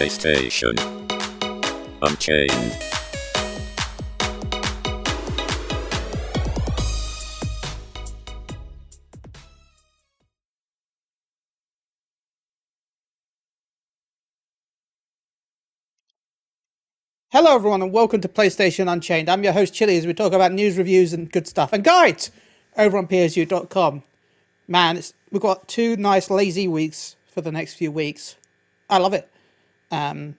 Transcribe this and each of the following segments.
PlayStation. Unchained. Hello, everyone, and welcome to PlayStation Unchained. I'm your host, Chili, as we talk about news, reviews, and good stuff, and guides over on PSU.com. Man, we've got two nice, lazy weeks for the next few weeks. I love it. Um,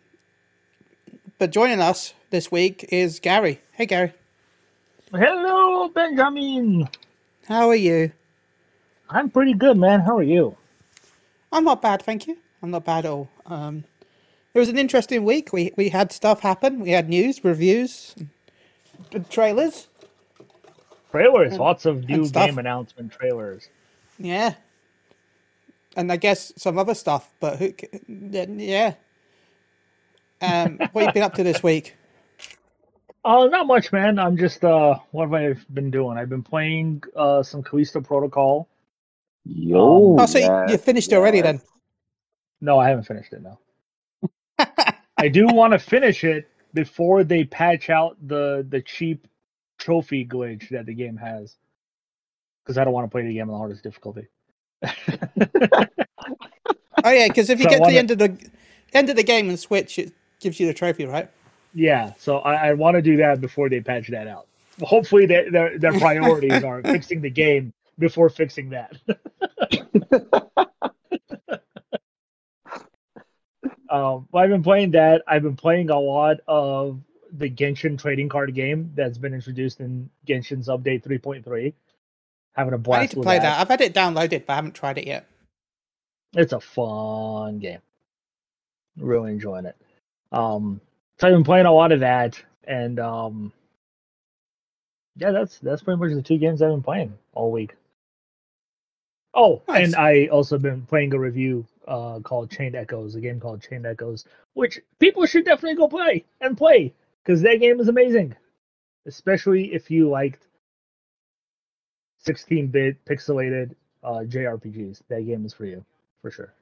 but joining us this week is Gary. Hey, Gary. Hello, Benjamin. How are you? I'm pretty good, man. How are you? I'm not bad, thank you. I'm not bad at all. Um, it was an interesting week. We we had stuff happen. We had news, reviews, and trailers. Trailers, lots of new game announcement trailers. Yeah. And I guess some other stuff, but who? Yeah. Um, what you been up to this week? Oh, not much, man. I'm just uh, what have I been doing? I've been playing uh some Callisto Protocol. Yo. Oh, so you- you finished it already then? No, I haven't finished it. No, I do want to finish it before they patch out the the cheap trophy glitch that the game has, because I don't want to play the game on the hardest difficulty. Oh yeah, because if you So get to wanna- the end of the end of the game and switch, it gives you the trophy, right? Yeah, so I, I want to do that before they patch that out. Hopefully, they, their their priorities are fixing the game before fixing that. um, well, I've been playing that. I've been playing a lot of the Genshin trading card game that's been introduced in Genshin's update 3.3. Having a blast I need to play that. that. I've had it downloaded, but I haven't tried it yet. It's a fun game. Really enjoying it. Um, so I've been playing a lot of that, and um, yeah, that's that's pretty much the two games I've been playing all week. Oh, Nice. and I also been playing a review uh, called Chained Echoes, a game called Chained Echoes, which people should definitely go play and play because that game is amazing, especially if you liked 16-bit pixelated uh, JRPGs. That game is for you for sure.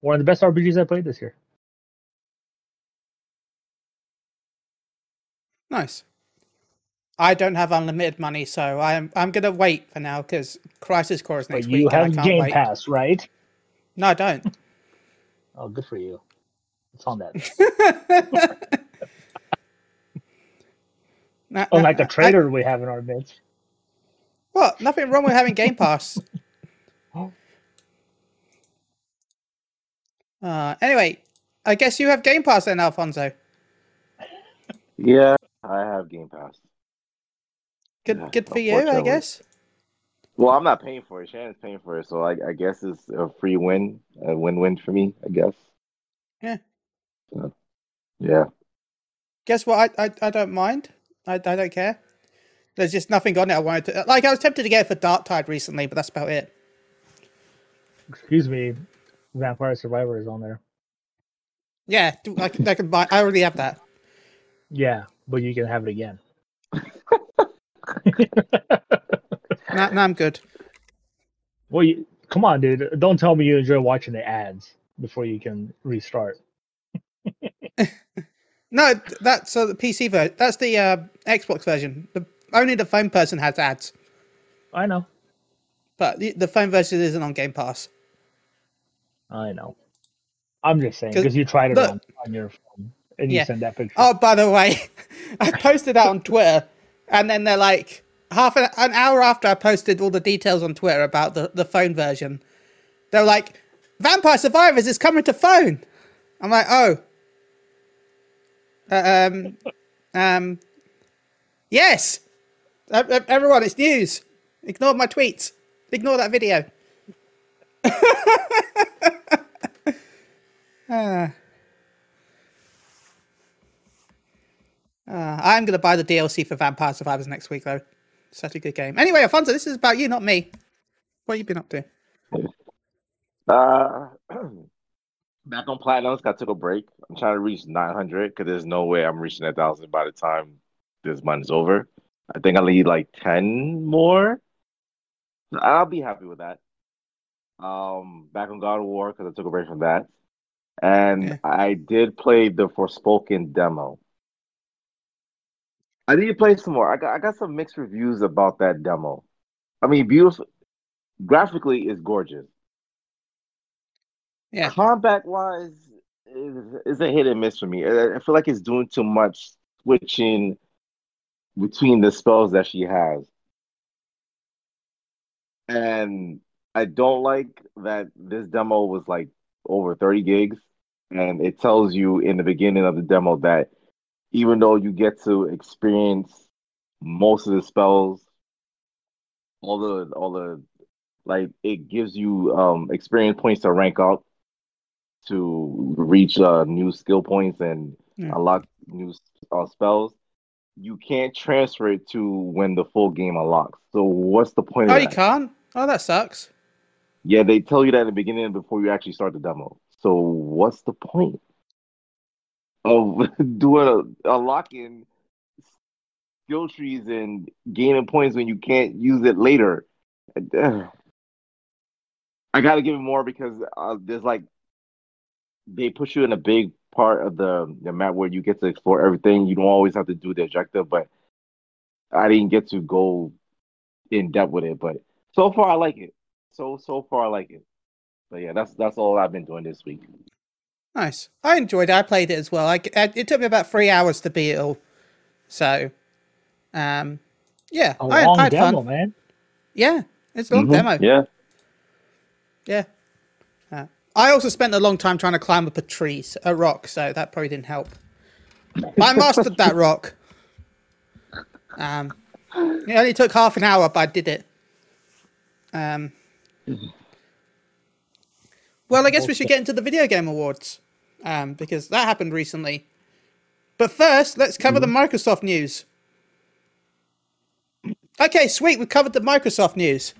One of the best RPGs I played this year. Nice. I don't have unlimited money, so I'm I'm gonna wait for now because Crisis Core is But next you week. and I have can't Game wait. Pass, right? No, I don't. Oh, good for you. It's on that. No- Unlike no, the trader we have in our midst. What? Nothing wrong with having Game Pass. Uh, anyway, I guess you have Game Pass then, Alfonso. Yeah, I have Game Pass. Good, Yeah, good for you, I guess. Well, I'm not paying for it. Shannon's paying for it, so I, I guess it's a free win, a win-win for me. I guess. Yeah. So, yeah. Guess what? I, I, I don't mind. I, I don't care. There's just nothing on it I wanted to. Like, I was tempted to get it for Dark Tide recently, but that's about it. Excuse me, Vampire Survivor is on there. Yeah, do- I, can- I can buy. I already have that. Yeah, but you can have it again. No, no, I'm good. Well, you, come on, dude. Don't tell me you enjoy watching the ads before you can restart. No, that's uh, the PC version. That's the uh, Xbox version. The, only the phone person has ads, I know. but the, the phone version isn't on Game Pass. I know. I'm just saying because you tried it look- on, on your phone and you Yeah. that picture. Oh, by the way, I posted that on Twitter, and then they're like half an, an hour after I posted all the details on Twitter about the, the phone version, They're like, "Vampire Survivors is coming to phone." I'm like, "Oh, Uh, um, um, yes, Uh, uh, everyone, it's news. Ignore my tweets. Ignore that video." Ah. Uh, I'm going to buy the DLC for Vampire Survivors next week, though. Such a good game. Anyway, Alfonso, this is about you, not me. What have you been up to? Uh, back on platinums. Got took a break. I'm trying to reach 900 because there's no way I'm reaching a thousand by the time this month's over. I think I need like 10 more. I'll be happy with that. Um, back on God of War because I took a break from that, and Yeah. I did play the Forspoken demo. I need to play some more. I got I got some mixed reviews about that demo. I mean, beautiful. Graphically, is gorgeous. Yeah. Combat wise, is, is a hit and miss for me. I, I feel like it's doing too much switching between the spells that she has. And I don't like that this demo was like over 30 gigs. And it tells you in the beginning of the demo that even though you get to experience most of the spells, all the all the like it gives you um experience points to rank up to reach uh, new skill points and Yeah. unlock new uh, spells. You can't transfer it to when the full game unlocks. So what's the point Oh, you can't. Oh, that sucks. Yeah, they tell you that in the beginning before you actually start the demo. So what's the point of doing a, a lock-in skill trees and gaining points when you can't use it later? I gotta give it more because uh, there's like they push you in a big part of the, the map where you get to explore everything. You don't always have to do the objective, but I didn't get to go in depth with it. But so far, I like it. So so far, I like it. But yeah, that's that's all I've been doing this week. Nice. I enjoyed it. I played it as well. I, I- it took me about three hours to beat it all. So, um, yeah, A I, long I had demo, fun. man. Yeah, it's a long Mhm. demo. Yeah. Yeah. Uh, I also spent a long time trying to climb up a tree, a rock, so that probably didn't help. But I mastered that rock. Um, it only took half an hour, but I did it. Um, well, I guess we should get into the video game awards um, because that happened recently. But first, let's cover the Microsoft news. Okay, sweet. We covered the Microsoft news.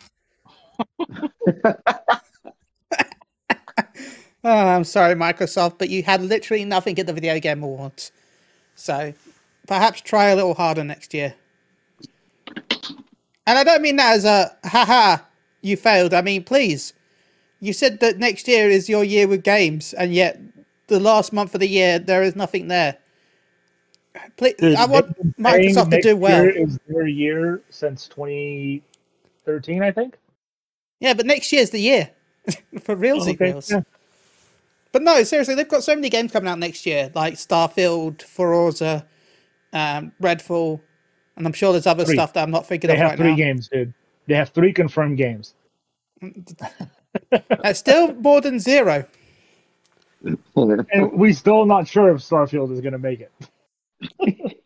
Oh, I'm sorry, Microsoft, but you had literally nothing at the Video Game Awards. So perhaps try a little harder next year. And I don't mean that as a haha, you failed. I mean, please. You said that next year is your year with games, and yet the last month of the year, there is nothing there. Please, Dude, I want Microsoft to do well. year is their year since 2013, I think. Yeah, but next year's the year. For Okay, reals. yeah. But no, seriously, they've got so many games coming out next year, like Starfield, Forza, um, Redfall, and I'm sure there's other Three. stuff that I'm not thinking They of have right three now. games, dude. They have three confirmed games. That's still more than zero. And we're still not sure if Starfield is going to make it.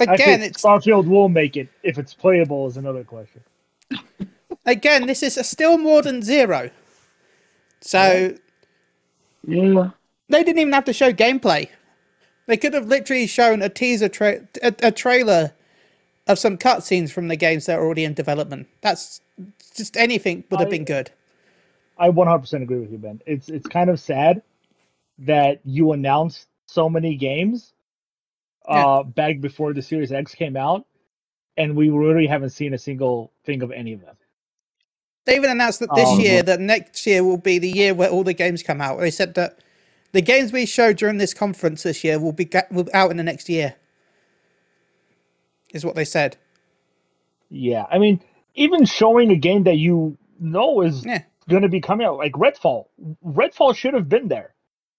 Again, it's Starfield will make it. If it's playable is another question. again, this is still more than zero. So Yeah. they didn't even have to show gameplay. They could have literally shown a teaser, tra- a, a trailer of some cutscenes from the games that are already in development. That's just anything would have I- been good. I 100% agree with you, Ben. It's it's kind of sad that you announced so many games uh, back before the Series X came out, and we really haven't seen a single thing of any of them. They even announced that this Um, year, that next year will be the year where all the games come out. They said that the games we showed during this conference this year will be ga- will be out in the next year. Is what they said. Yeah, I mean, even showing a game that you know is Yeah. Going to be coming out, like Redfall. Redfall should have been there.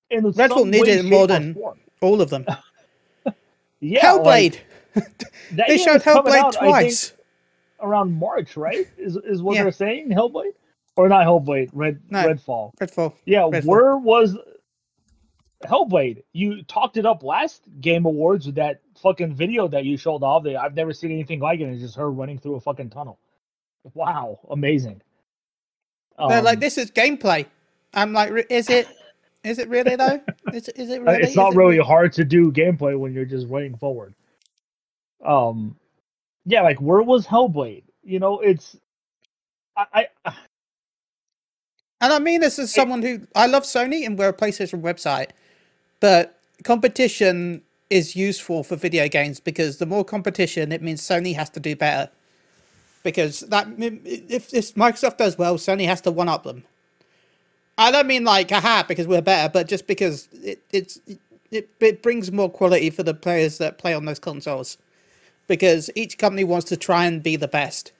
In Redfall needed more than-. All of them. Yeah, Hellblade. like, they showed Hellblade out, twice. around March, right? Is is what Yeah. they're saying? Hellblade or not Hellblade? Red No. Redfall. Redfall. Yeah, Redfall. where was Hellblade? You talked it up last Game Awards with that fucking video that you showed off. That I've never seen anything like it. It's just her running through a fucking tunnel. Wow, amazing. They're like, Um, this is gameplay. I'm like, is it? Is it really though? Is, is it uh, really? it's not it really hard to do gameplay when you're just running forward. Um, yeah, like where was Hellblade? You know, it's I, I And I mean this as someone who I love Sony and we're a PlayStation website, but competition is useful for video games because the more competition, it means Sony has to do better. Because that if if Microsoft does well, Sony has to one up them. I don't mean like aha because we're better, but just because it it's it, it brings more quality for the players that play on those consoles. Because each company wants to try and be the best.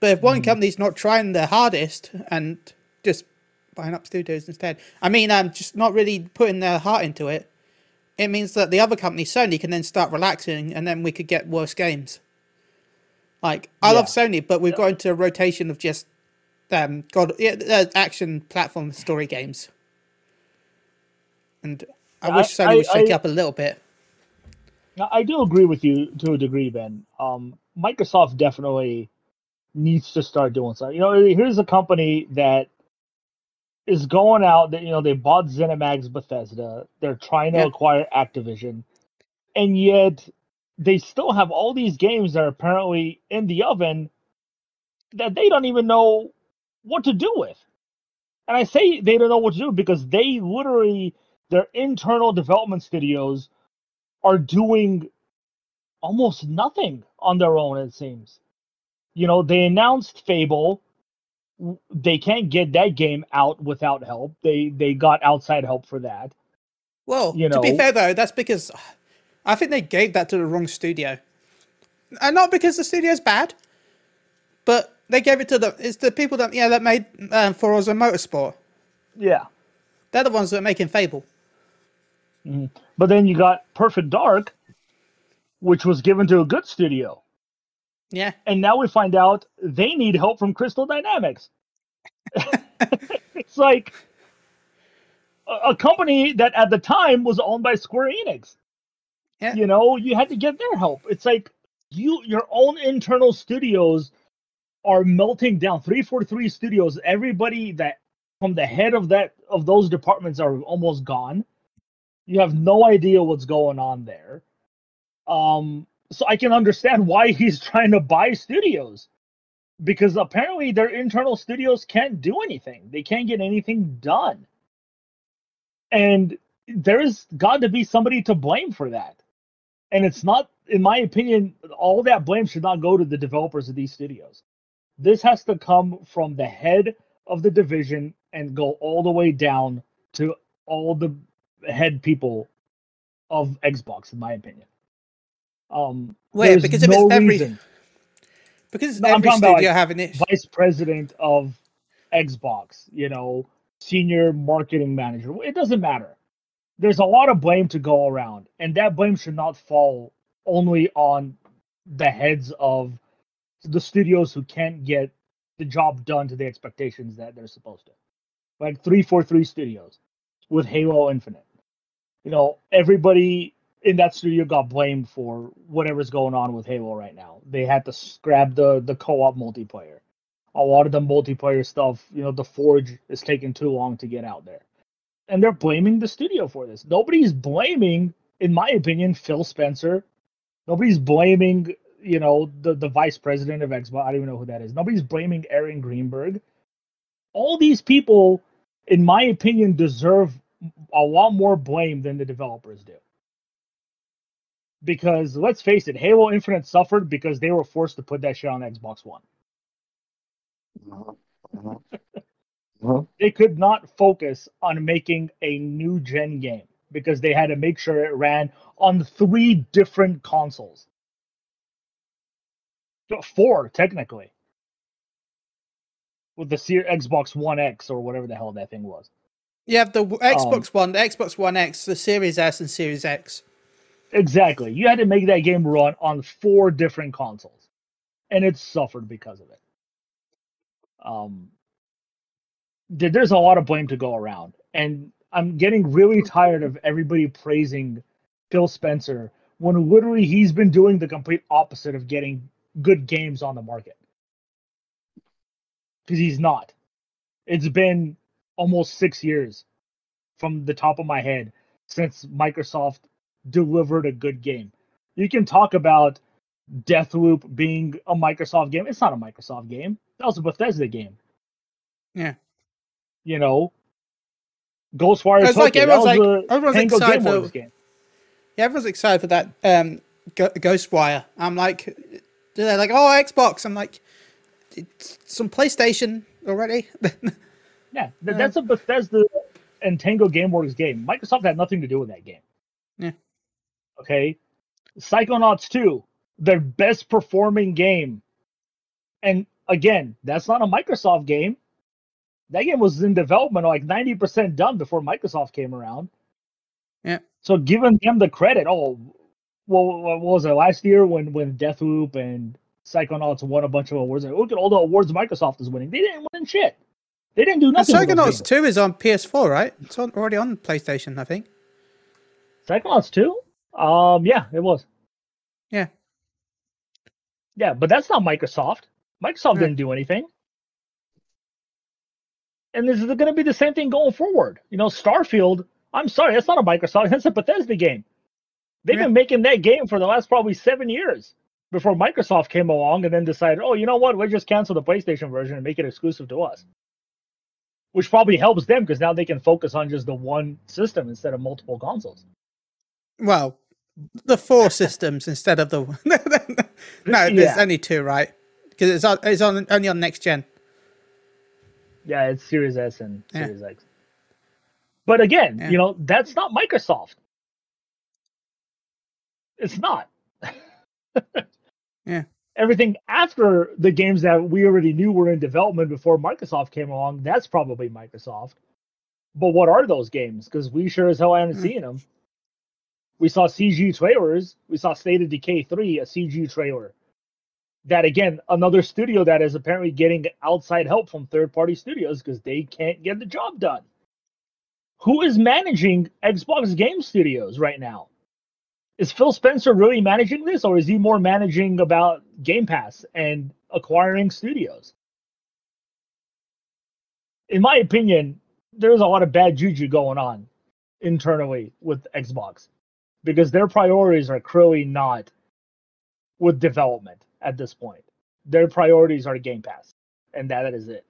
But if one company's not trying their hardest and just buying up studios instead, I mean, um, just not really putting their heart into it, it means that the other company, Sony, can then start relaxing, and then we could get worse games. Like I love Sony, but we've got into a rotation of just um, God, yeah, uh, action platform story games, and I Yeah, wish I- Sony would shake I- up a little bit. Now, I do agree with you to a degree, Ben. Um, Microsoft definitely needs to start doing something. You know, here's a company that is going out that you know they bought ZeniMax Bethesda. They're trying to Yeah. acquire Activision, and yet they still have all these games that are apparently in the oven that they don't even know what to do with. And I say they don't know what to do because they literally their internal development studios are doing almost nothing on their own it seems. You know they announced fable. They can't get that game out without help. They they got outside help for that. Well, you to be fair though, that's because I think they gave that to the wrong studio, and not because the studio's bad, but they gave it to the it's the people that yeah that made um, Forza Motorsport. yeah. They're the ones that are making Fable. but then you got perfect dark which was given to a good studio. Yeah, and now we find out they need help from crystal dynamics. It's like a, a company that at the time was owned by square enix Yeah. you know you had to get their help. It's like you your own internal studios are melting down. 343 studios everybody that from the head of that of those departments are almost gone. You have no idea what's going on there. Um so i can understand why he's trying to buy studios because apparently their internal studios can't do anything. They can't get anything done. And there's got to be somebody to blame for that and it's not in my opinion all that blame should not go to the developers of these studios this has to come from the head of the division and go all the way down to all the head people of xbox in my opinion um Wait, because if no it's every- reason because No, I'm every about, studio like, having it. vice president of Xbox, you know, senior marketing manager. It doesn't matter. There's a lot of blame to go around, and that blame should not fall only on the heads of the studios who can't get the job done to the expectations that they're supposed to. Like 343 Studios with Halo Infinite. You know, everybody in that studio got blamed for whatever's going on with Halo right now. They had to scrap the the co-op multiplayer. A lot of the multiplayer stuff, you know, the Forge is taking too long to get out there. And they're blaming the studio for this. Nobody's blaming, in my opinion, Phil Spencer. Nobody's blaming, you know, the, the vice president of Xbox. I don't even know who that is. Nobody's blaming Aaron Greenberg. All these people, in my opinion, deserve a lot more blame than the developers do because let's face it, Halo Infinite suffered because they were forced to put that shit on Xbox One. Uh-huh. Uh-huh. They could not focus on making a new gen game because they had to make sure it ran on three different consoles. Four, technically. With the Series Xbox One X or whatever the hell that thing was. You have the um, Xbox One, the Xbox One X, the Series S, and Series X. Exactly. You had to make that game run on four different consoles, and it suffered because of it. Um, there- there's a lot of blame to go around, and I'm getting really tired of everybody praising Phil Spencer when literally he's been doing the complete opposite of getting good games on the market. Because he's not. It's been almost six years from the top of my head since Microsoft delivered a good game. You can talk about Deathloop being a Microsoft game. It's not a Microsoft game. That was a Bethesda game. Yeah. You know, Ghostwire It's like everyone's like- a everyone's Tango excited for- game. Yeah, everyone's excited for that um, Go- Ghostwire. I'm like, do they're like, oh, Xbox. I'm like, it's some PlayStation already. Yeah, Yeah. that's a Bethesda and Tango GameWorks game. Microsoft had nothing to do with that game. Yeah. Okay. Psychonauts 2, their best performing game. And again, that's not a Microsoft game. That game was in development, like 90% done before Microsoft came around. Yeah. So giving them the credit, oh, well, what was it last year when when Deathloop and Psychonauts won a bunch of awards? And look at all the awards Microsoft is winning. They didn't win shit. They didn't do nothing. Psychonauts 2 is on PS4, right? It's on, already on PlayStation, I think. Psychonauts 2? Um, yeah, it was. Yeah. Yeah, but that's not Microsoft. Microsoft Right. didn't do anything. And this is going to be the same thing going forward. You know, Starfield, I'm sorry, that's not a Microsoft, that's a Bethesda game. They've Yeah. been making that game for the last probably seven years before Microsoft came along and then decided, oh, you know what, we'll just cancel the PlayStation version and make it exclusive to us. Which probably helps them because now they can focus on just the one system instead of multiple consoles. Well, the four systems instead of the no. There's Yeah. only two, right? Because it's on, it's on only on next gen. Yeah, it's Series S and Yeah. Series X. But again, Yeah. you know, that's not Microsoft. It's not. Yeah. Everything after the games that we already knew were in development before Microsoft came along, that's probably Microsoft. But what are those games? Because we sure as hell haven't Hmm. seen them. We saw CG trailers. We saw State of Decay 3, a CG trailer. That again, another studio that is apparently getting outside help from third party studios because they can't get the job done. Who is managing Xbox Game Studios right now? Is Phil Spencer really managing this, or is he more managing about Game Pass and acquiring studios? In my opinion, there's a lot of bad juju going on internally with Xbox because their priorities are clearly not with development at this point. Their priorities are Game Pass, and that is it.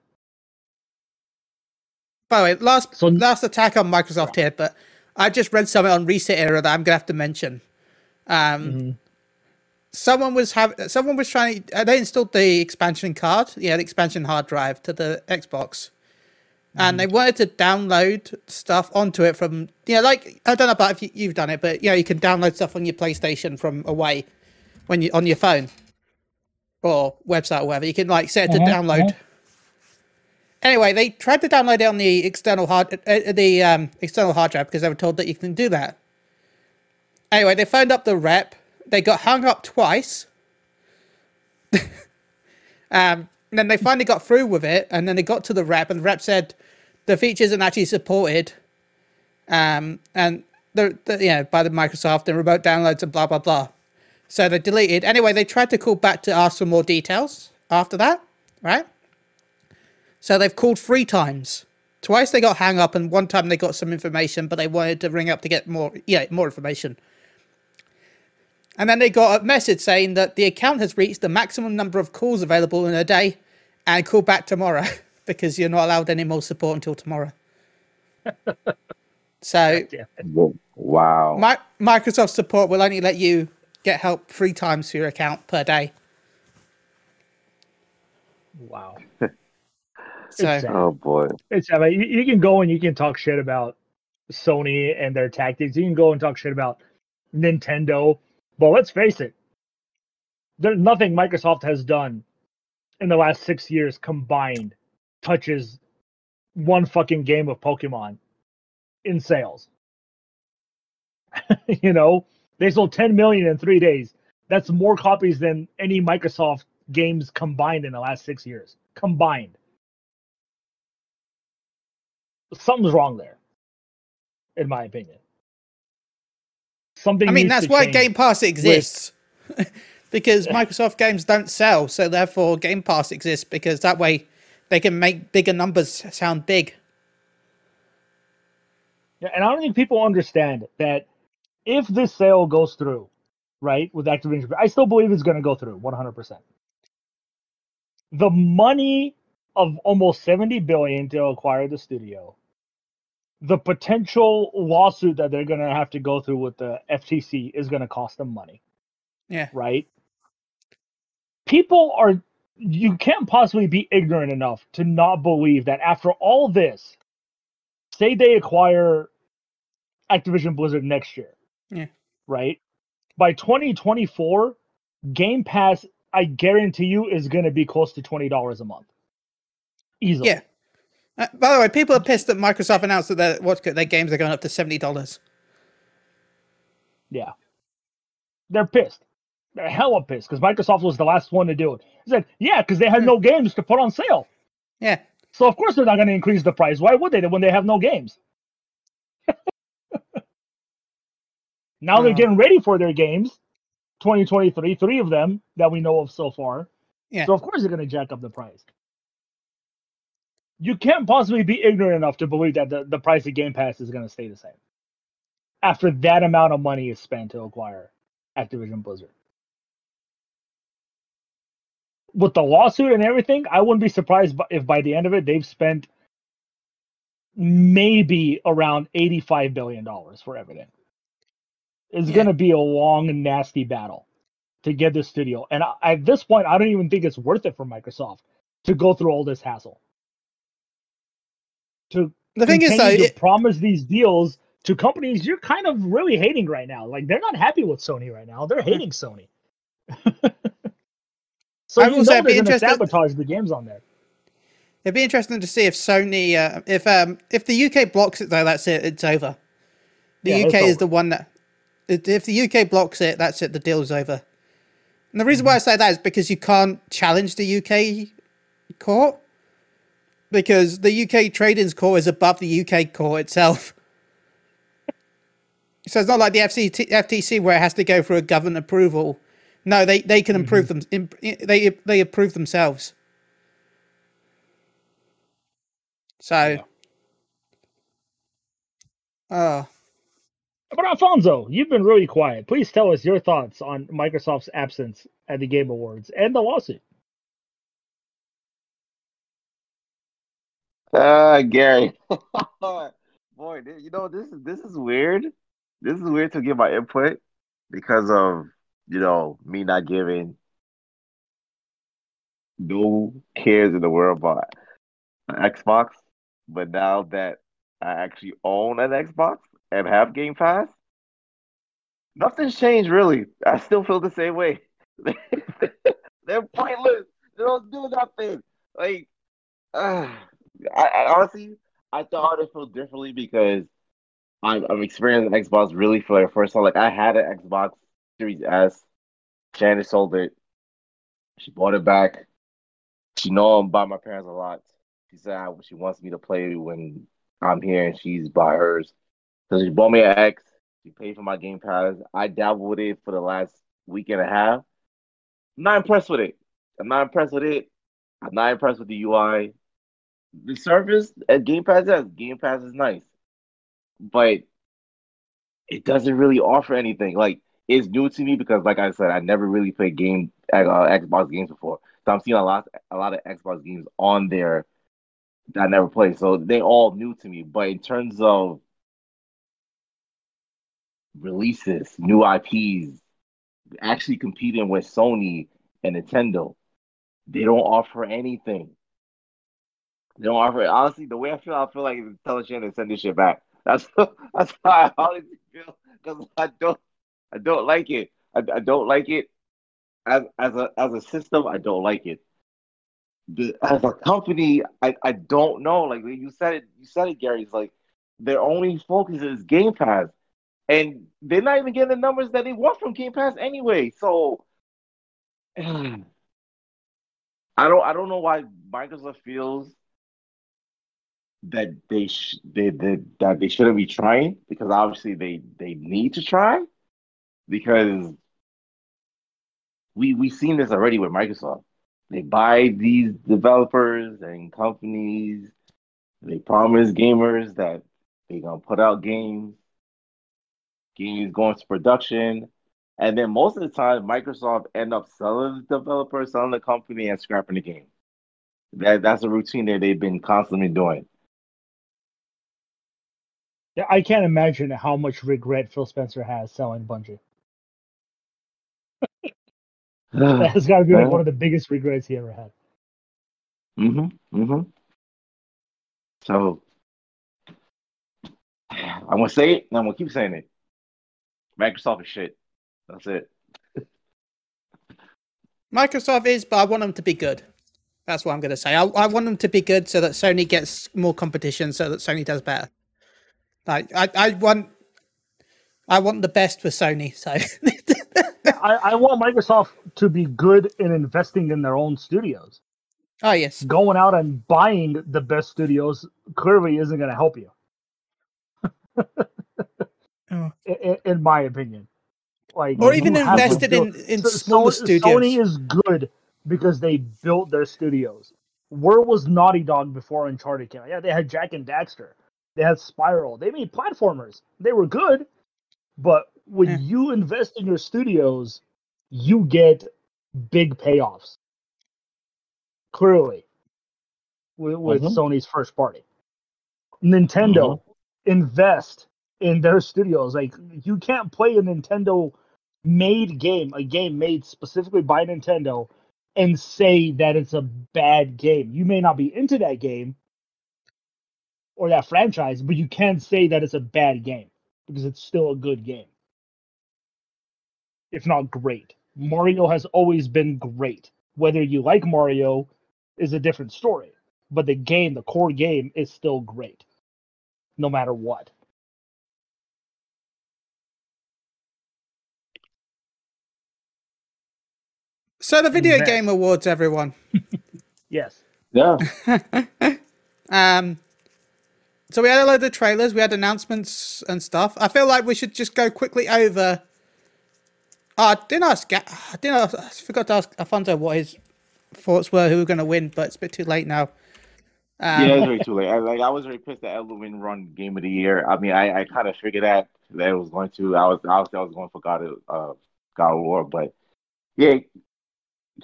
By the way, last So- last attack on Microsoft here, but I just read something on Reset Era that I'm gonna have to mention. Um, Mhm. someone was have someone was trying. Uh, they installed the expansion card, yeah, the expansion hard drive to the Xbox, and they wanted to download stuff onto it from you know, like I don't know about if you, you've done it, but you know, you can download stuff on your PlayStation from away when you on your phone or website or whatever. You can like set it to Mhm, download. mhm. Anyway, they tried to download it on the external hard uh, the um, external hard drive because they were told that you can do that. Anyway, they phoned up the rep. They got hung up twice. um, and then they finally got through with it, and then they got to the rep, and the rep said the feature isn't actually supported, um, and the, the you know by the Microsoft and remote downloads and blah blah blah. So they deleted. Anyway, they tried to call back to ask for more details after that, right? So they've called three times. Twice they got hung up, and one time they got some information, but they wanted to ring up to get more, yeah, more information. And then they got a message saying that the account has reached the maximum number of calls available in a day, and call back tomorrow because you're not allowed any more support until tomorrow. so Wow. Mi- Microsoft support will only let you get help three times for your account per day. Wow. So uh, oh boy. It's I mean, you, you can go and you can talk shit about Sony and their tactics. You can go and talk shit about Nintendo, but let's face it, there's nothing Microsoft has done in the last six years combined touches one fucking game of Pokemon in sales. you know, they sold 10 million in three days. That's more copies than any Microsoft games combined in the last six years. Combined something's wrong there, in my opinion. Something. I mean, that's why. Game Pass exists. because Microsoft games don't sell, so therefore Game Pass exists because that way they can make bigger numbers sound big. Yeah, and I don't think people understand that if this sale goes through, right, with Activision, I still believe it's going to go through 100%. The money of almost 70 billion to acquire the studio, the potential lawsuit that they're going to have to go through with the FTC is going to cost them money. Yeah. right? People are you can't possibly be ignorant enough to not believe that after all this, say they acquire Activision Blizzard next year. Yeah. Right? By 2024, Game Pass, I guarantee you, is going to be close to $20 a month. Easily. Yeah. Uh, by the way, people are pissed that Microsoft announced that their, what, their games are going up to $70. Yeah. They're pissed. They're hella pissed because Microsoft was the last one to do it. He said, yeah, because they had no games to put on sale. Yeah. So of course they're not going to increase the price. Why would they when they have no games? Now they're getting ready for their games. 2023, three of them that we know of so far. Yeah. So of course they're going to jack up the price. You can't possibly be ignorant enough to believe that the, the price of Game Pass is going to stay the same after that amount of money is spent to acquire Activision Blizzard. With the lawsuit and everything, I wouldn't be surprised if by the end of it they've spent maybe around $85 billion for everything. It's Yeah. going to be a long and nasty battle to get this studio. And I, at this point, I don't even think it's worth it for Microsoft to go through all this hassle. To The thing is, though, continue to it, promise these deals to companies you're kind of really hating right now. Like they're not happy with Sony right now. They're hating Sony. so I you know they're going to sabotage the games on there. it'd be interesting to see if Sony, uh, if um, if the UK blocks it, though, that's it. It's over. The Yeah, UK is the one that, if the UK blocks it, that's it. The deal's over. And the reason why I say that is because you can't challenge the UK court because the UK Trading's Court is above the UK court itself. So it's not like the FCT, FTC where it has to go through a government approval. No, they, they can mm-hmm. improve them. imp- They they approve themselves. So, oh, But Alfonso, you've been really quiet. Please tell us your thoughts on Microsoft's absence at the Game Awards and the lawsuit. Uh, Gary. Boy, you know this is this is weird. This is weird to give my input because of you know me not giving no cares in the world about Xbox, but now that I actually own an Xbox and have Game Pass, nothing's changed really. I still feel the same way. They're pointless. They don't do nothing. Like, uh, I, I honestly, I thought it felt differently because I'm I'm experiencing Xbox really for the first time. Like I had an Xbox Series S. Shannon sold it. She bought it back. She know I'm by my parents a lot. She said she wants me to play when I'm here and she's by hers. So she bought me an X. She paid for my Game Pass. I dabbled with it for the last week and a half. I'm not impressed with it. I'm not impressed with it. I'm not impressed with the UI the service at Game Pass, yes, Game Pass is nice, but it doesn't really offer anything. Like it's new to me because, like I said, I never really played game uh, Xbox games before, so I'm seeing a lot, a lot of Xbox games on there that I never played. So they all new to me. But in terms of releases, new IPs, actually competing with Sony and Nintendo, they don't offer anything. They don't offer it. Honestly, the way I feel, I feel like telling Shannon to send this shit back. That's that's how I honestly feel because I don't I don't like it. I, I don't like it as as a as a system. I don't like it. The, as a company, I, I don't know. Like you said it, you said it, Gary. It's like their only focus is Game Pass, and they're not even getting the numbers that they want from Game Pass anyway. So I don't I don't know why Microsoft feels that they sh- they, they that they shouldn't be trying because obviously they they need to try because we we've seen this already with Microsoft. They buy these developers and companies. They promise gamers that they're gonna put out games. Games go into production, and then most of the time, Microsoft end up selling the developer, selling the company, and scrapping the game. That that's a routine that they've been constantly doing. Yeah, I can't imagine how much regret Phil Spencer has selling Bungie. That's got to be like one of the biggest regrets he ever had. Mm-hmm. Mm-hmm. So I'm gonna say it and I'm gonna keep saying it. Microsoft is shit. That's it. Microsoft is, but I want them to be good. That's what I'm going to say. I, I want them to be good so that Sony gets more competition, so that Sony does better. Like I, I want, I want the best for Sony. So I, I want Microsoft to be good in investing in their own studios. oh yes, Going out and buying the best studios clearly isn't going to help you. Oh. in, in my opinion. Like, or even invested in in So- smaller so- studios. Sony is good because they built their studios. Where was Naughty Dog before Uncharted came out? Yeah, they had Jak and Daxter. They had Spiral. They made platformers. They were good, but when you invest in your studios, you get big payoffs. Clearly, with, with Mhm. Sony's first party, Nintendo Mm-hmm. invest in their studios. Like you can't play a Nintendo made game, a game made specifically by Nintendo, and say that it's a bad game. You may not be into that game or that franchise, but you can't say that it's a bad game because it's still a good game. If not great. Mario has always been great. Whether you like Mario is a different story, but the game, the core game, is still great, no matter what. So the video Invest. game awards, everyone. Yes. Yeah. Um, so we had a load of trailers, we had announcements and stuff. I feel like we should just go quickly over. Oh, I didn't ask. I didn't. Ask, I forgot to ask Alfonso what his thoughts were, who were going to win, but it's a bit too late now. Um, yeah, it's very too late. I, like I was very pissed that Elden run game of the year. I mean, I, I kind of figured that that it was going to. I was obviously I was going for God of uh, God of War, but yeah,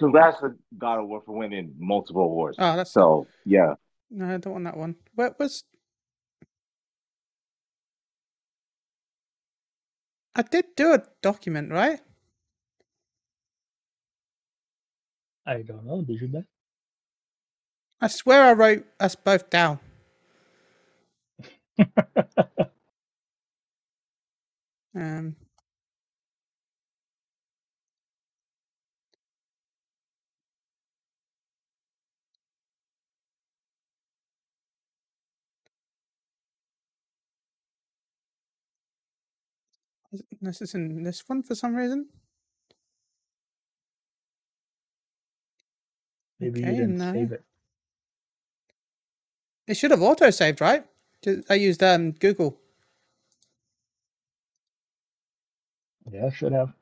congrats to God of War for winning multiple awards. Oh, that's So yeah, no, I don't want that one. What was? I did do a document, right? I don't know. Did you bet? I swear I wrote us both down. Um, this is in this one for some reason. Maybe Okay, you didn't no. save it. It should have auto saved, right? I used um Google. Yeah, should have.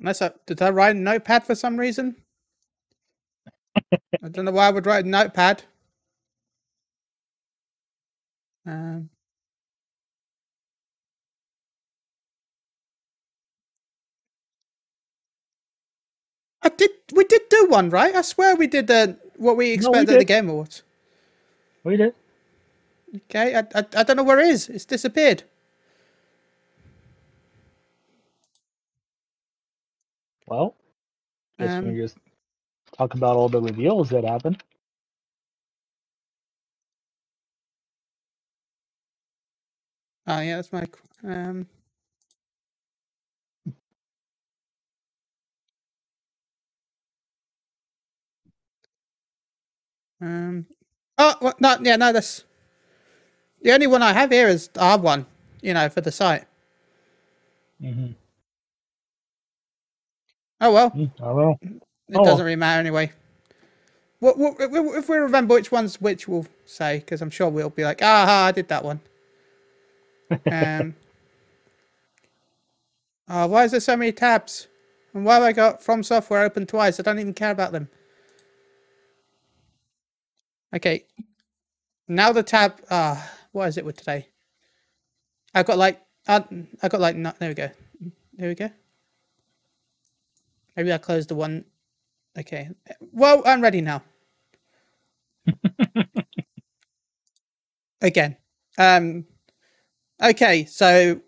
Unless I, did I write a notepad for some reason? I don't know why I would write a notepad. Um, I did. We did do one, right? I swear we did uh, what we expected at the did. Game Awards. We did. Okay, I, I I don't know where it is. It's disappeared. Well, guess Um, we just talk about all the reveals that happened. Oh yeah, that's my um. Um. Oh well, no, yeah, no. That's the only one I have here is our one. You know, for the site. Mm-hmm. Oh well, I don't know. it Oh, doesn't really matter anyway. What, what if we- remember which ones which we'll say because I'm sure we'll be like, ah, I did that one. Um. oh, why is there so many tabs? And why have I got From Software open twice? I don't even care about them. Okay. Now the tab. Ah, what is it with today? I've got like. Uh, I got like. No, there we go. There we go. Maybe I closed the one. Okay. Well, I'm ready now. Again. Um. Okay, so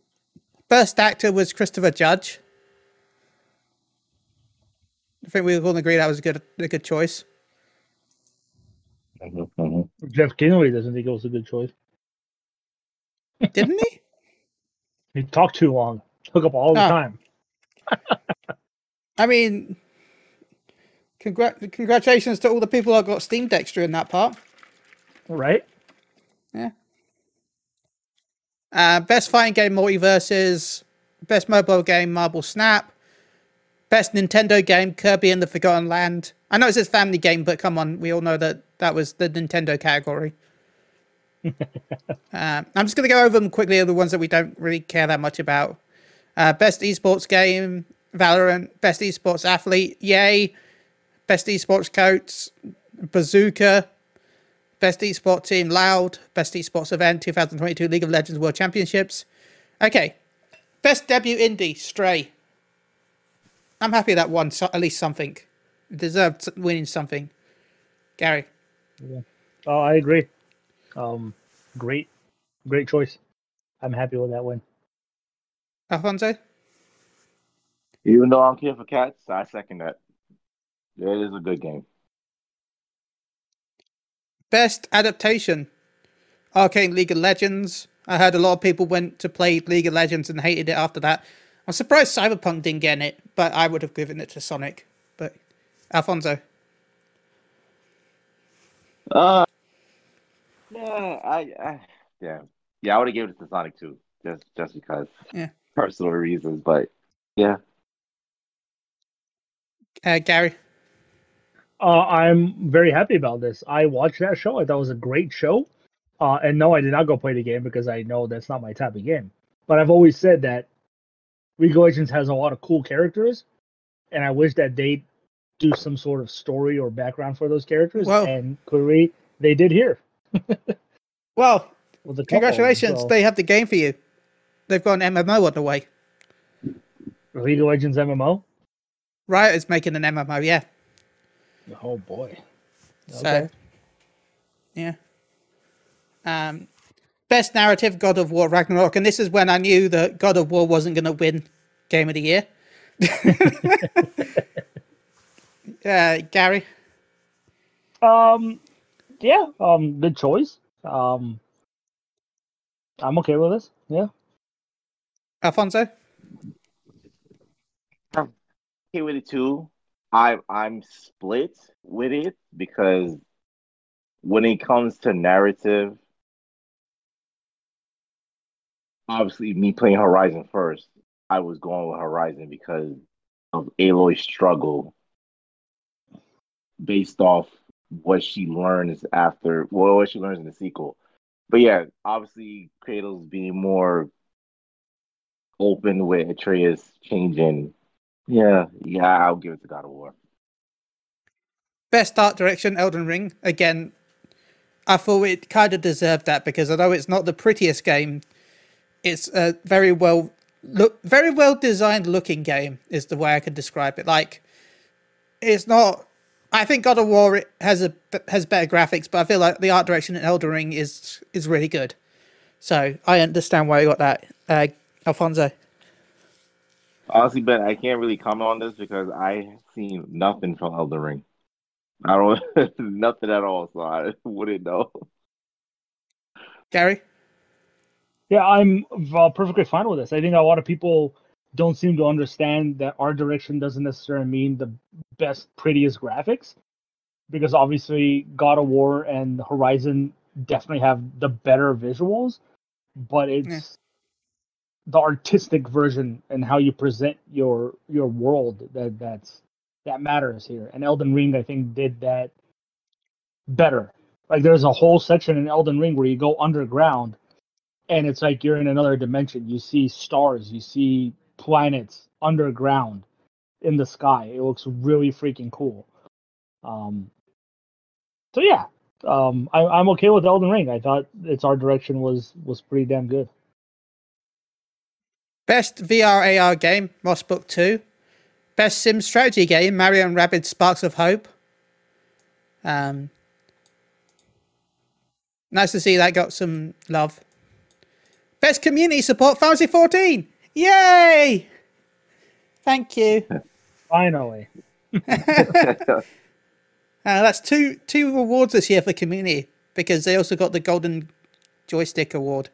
first actor was Christopher Judge. I think we all agree that was a good a good choice. Mhm, mhm. Jeff Keighley doesn't think it was a good choice. Didn't he? He talked too long. Took up all the Oh. time. I mean, congrat- congratulations to all the people that got Steam Dexter in that part. Right? Yeah. Uh, best fighting game MultiVersus, best mobile game Marvel Snap, best Nintendo game Kirby and the Forgotten Land. I know it's says family game, but come on, we all know that that was the Nintendo category. uh, I'm just going to go over them quickly, the ones that we don't really care that much about. Uh, best esports game Valorant, best esports athlete, yay. Best esports coach, Bazooka. Best esports team, Loud. Best esports event, 2022 League of Legends World Championships. Okay. Best debut indie, Stray. I'm happy that won so, at least something. It deserved winning something. Gary. Oh, I agree. Um, great, great choice. I'm happy with that win. Alfonso? Even though I don't care for cats, I second that. It is a good game. Best adaptation, Arcane League of Legends. I heard a lot of people went to play League of Legends and hated it after that. I'm surprised Cyberpunk didn't get it, but I would have given it to Sonic. But Alfonso, Uh, yeah, I, I yeah, yeah, I would have given it to Sonic too, just just because, Yeah. personal reasons. But yeah, uh, Gary, Uh, I'm very happy about this. I watched that show. I thought it was a great show. Uh, and no, I did not go play the game because I know that's not my type of game. But I've always said that League of Legends has a lot of cool characters, and I wish that they do some sort of story or background for those characters. Well- and clearly, they did here. well, With a couple, congratulations, so- they have the game for you. They've got an MMO on the way. League of Legends MMO. Riot is making an MMO, yeah. Oh boy. So, yeah. Um, best narrative, God of War Ragnarok, and this is when I knew that God of War wasn't going to win Game of the Year. uh, Gary, Um, yeah. Um, good choice. Um, I'm okay with this. Yeah. Alfonso, okay with it too. I I'm split with it because when it comes to narrative, obviously me playing Horizon first, I was going with Horizon because of Aloy's struggle based off what she learns after well what she learns in the sequel. But yeah, obviously Kratos being more open with Atreus changing. Yeah, yeah, I'll give it to God of War. best art direction, Elden Ring. Again, I thought it kind of deserved that because although it's not the prettiest game, it's a very well look, very well designed looking game. Is the way I could describe it. Like, it's not. I think God of War has a has better graphics, but I feel like the art direction in Elden Ring is is really good. So I understand why you got that, uh, Alfonso. Honestly, Ben, I can't really comment on this because I have seen nothing from Elden Ring. I don't nothing at all, so I wouldn't know. Gary, Yeah, I'm uh, perfectly fine with this. I think a lot of people don't seem to understand that art direction doesn't necessarily mean the best, prettiest graphics, because obviously God of War and Horizon definitely have the better visuals, but it's Yeah. The artistic version and how you present your your world that that's that matters here. And Elden Ring, I think, did that better. Like there's a whole section in Elden Ring where you go underground and it's like you're in another dimension. You see stars, you see planets underground in the sky. It looks really freaking cool. Um, so yeah, um, I, I'm okay with Elden Ring. I thought its art direction was was pretty damn good. Best VR AR game, Moss Book 2. Best Sim Strategy Game, Mario and Rabbids Sparks of Hope. Um, nice to see that got some love. Best Community Support, Fantasy 14. Yay! Thank you. Finally. Uh, that's two two awards this year for community because they also got the golden joystick award.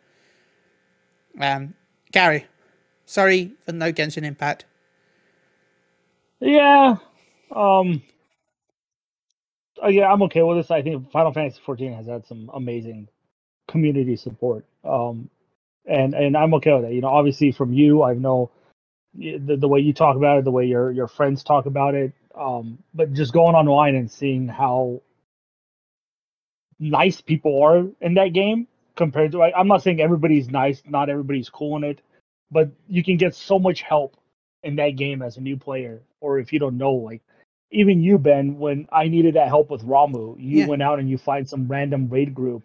Um, Gary, sorry for no Genshin Impact. Yeah. Um. uh, yeah, I'm okay with this. I think Final Fantasy 14 has had some amazing community support. Um, and and I'm okay with that. You know, obviously from you, I know the, the way you talk about it, the way your your friends talk about it. Um, but just going online and seeing how nice people are in that game compared to I, I'm not saying everybody's nice, not everybody's cool in it, but you can get so much help in that game as a new player, or if you don't know, like even you, Ben, when I needed that help with Ramuh, you Yeah. went out and you find some random raid group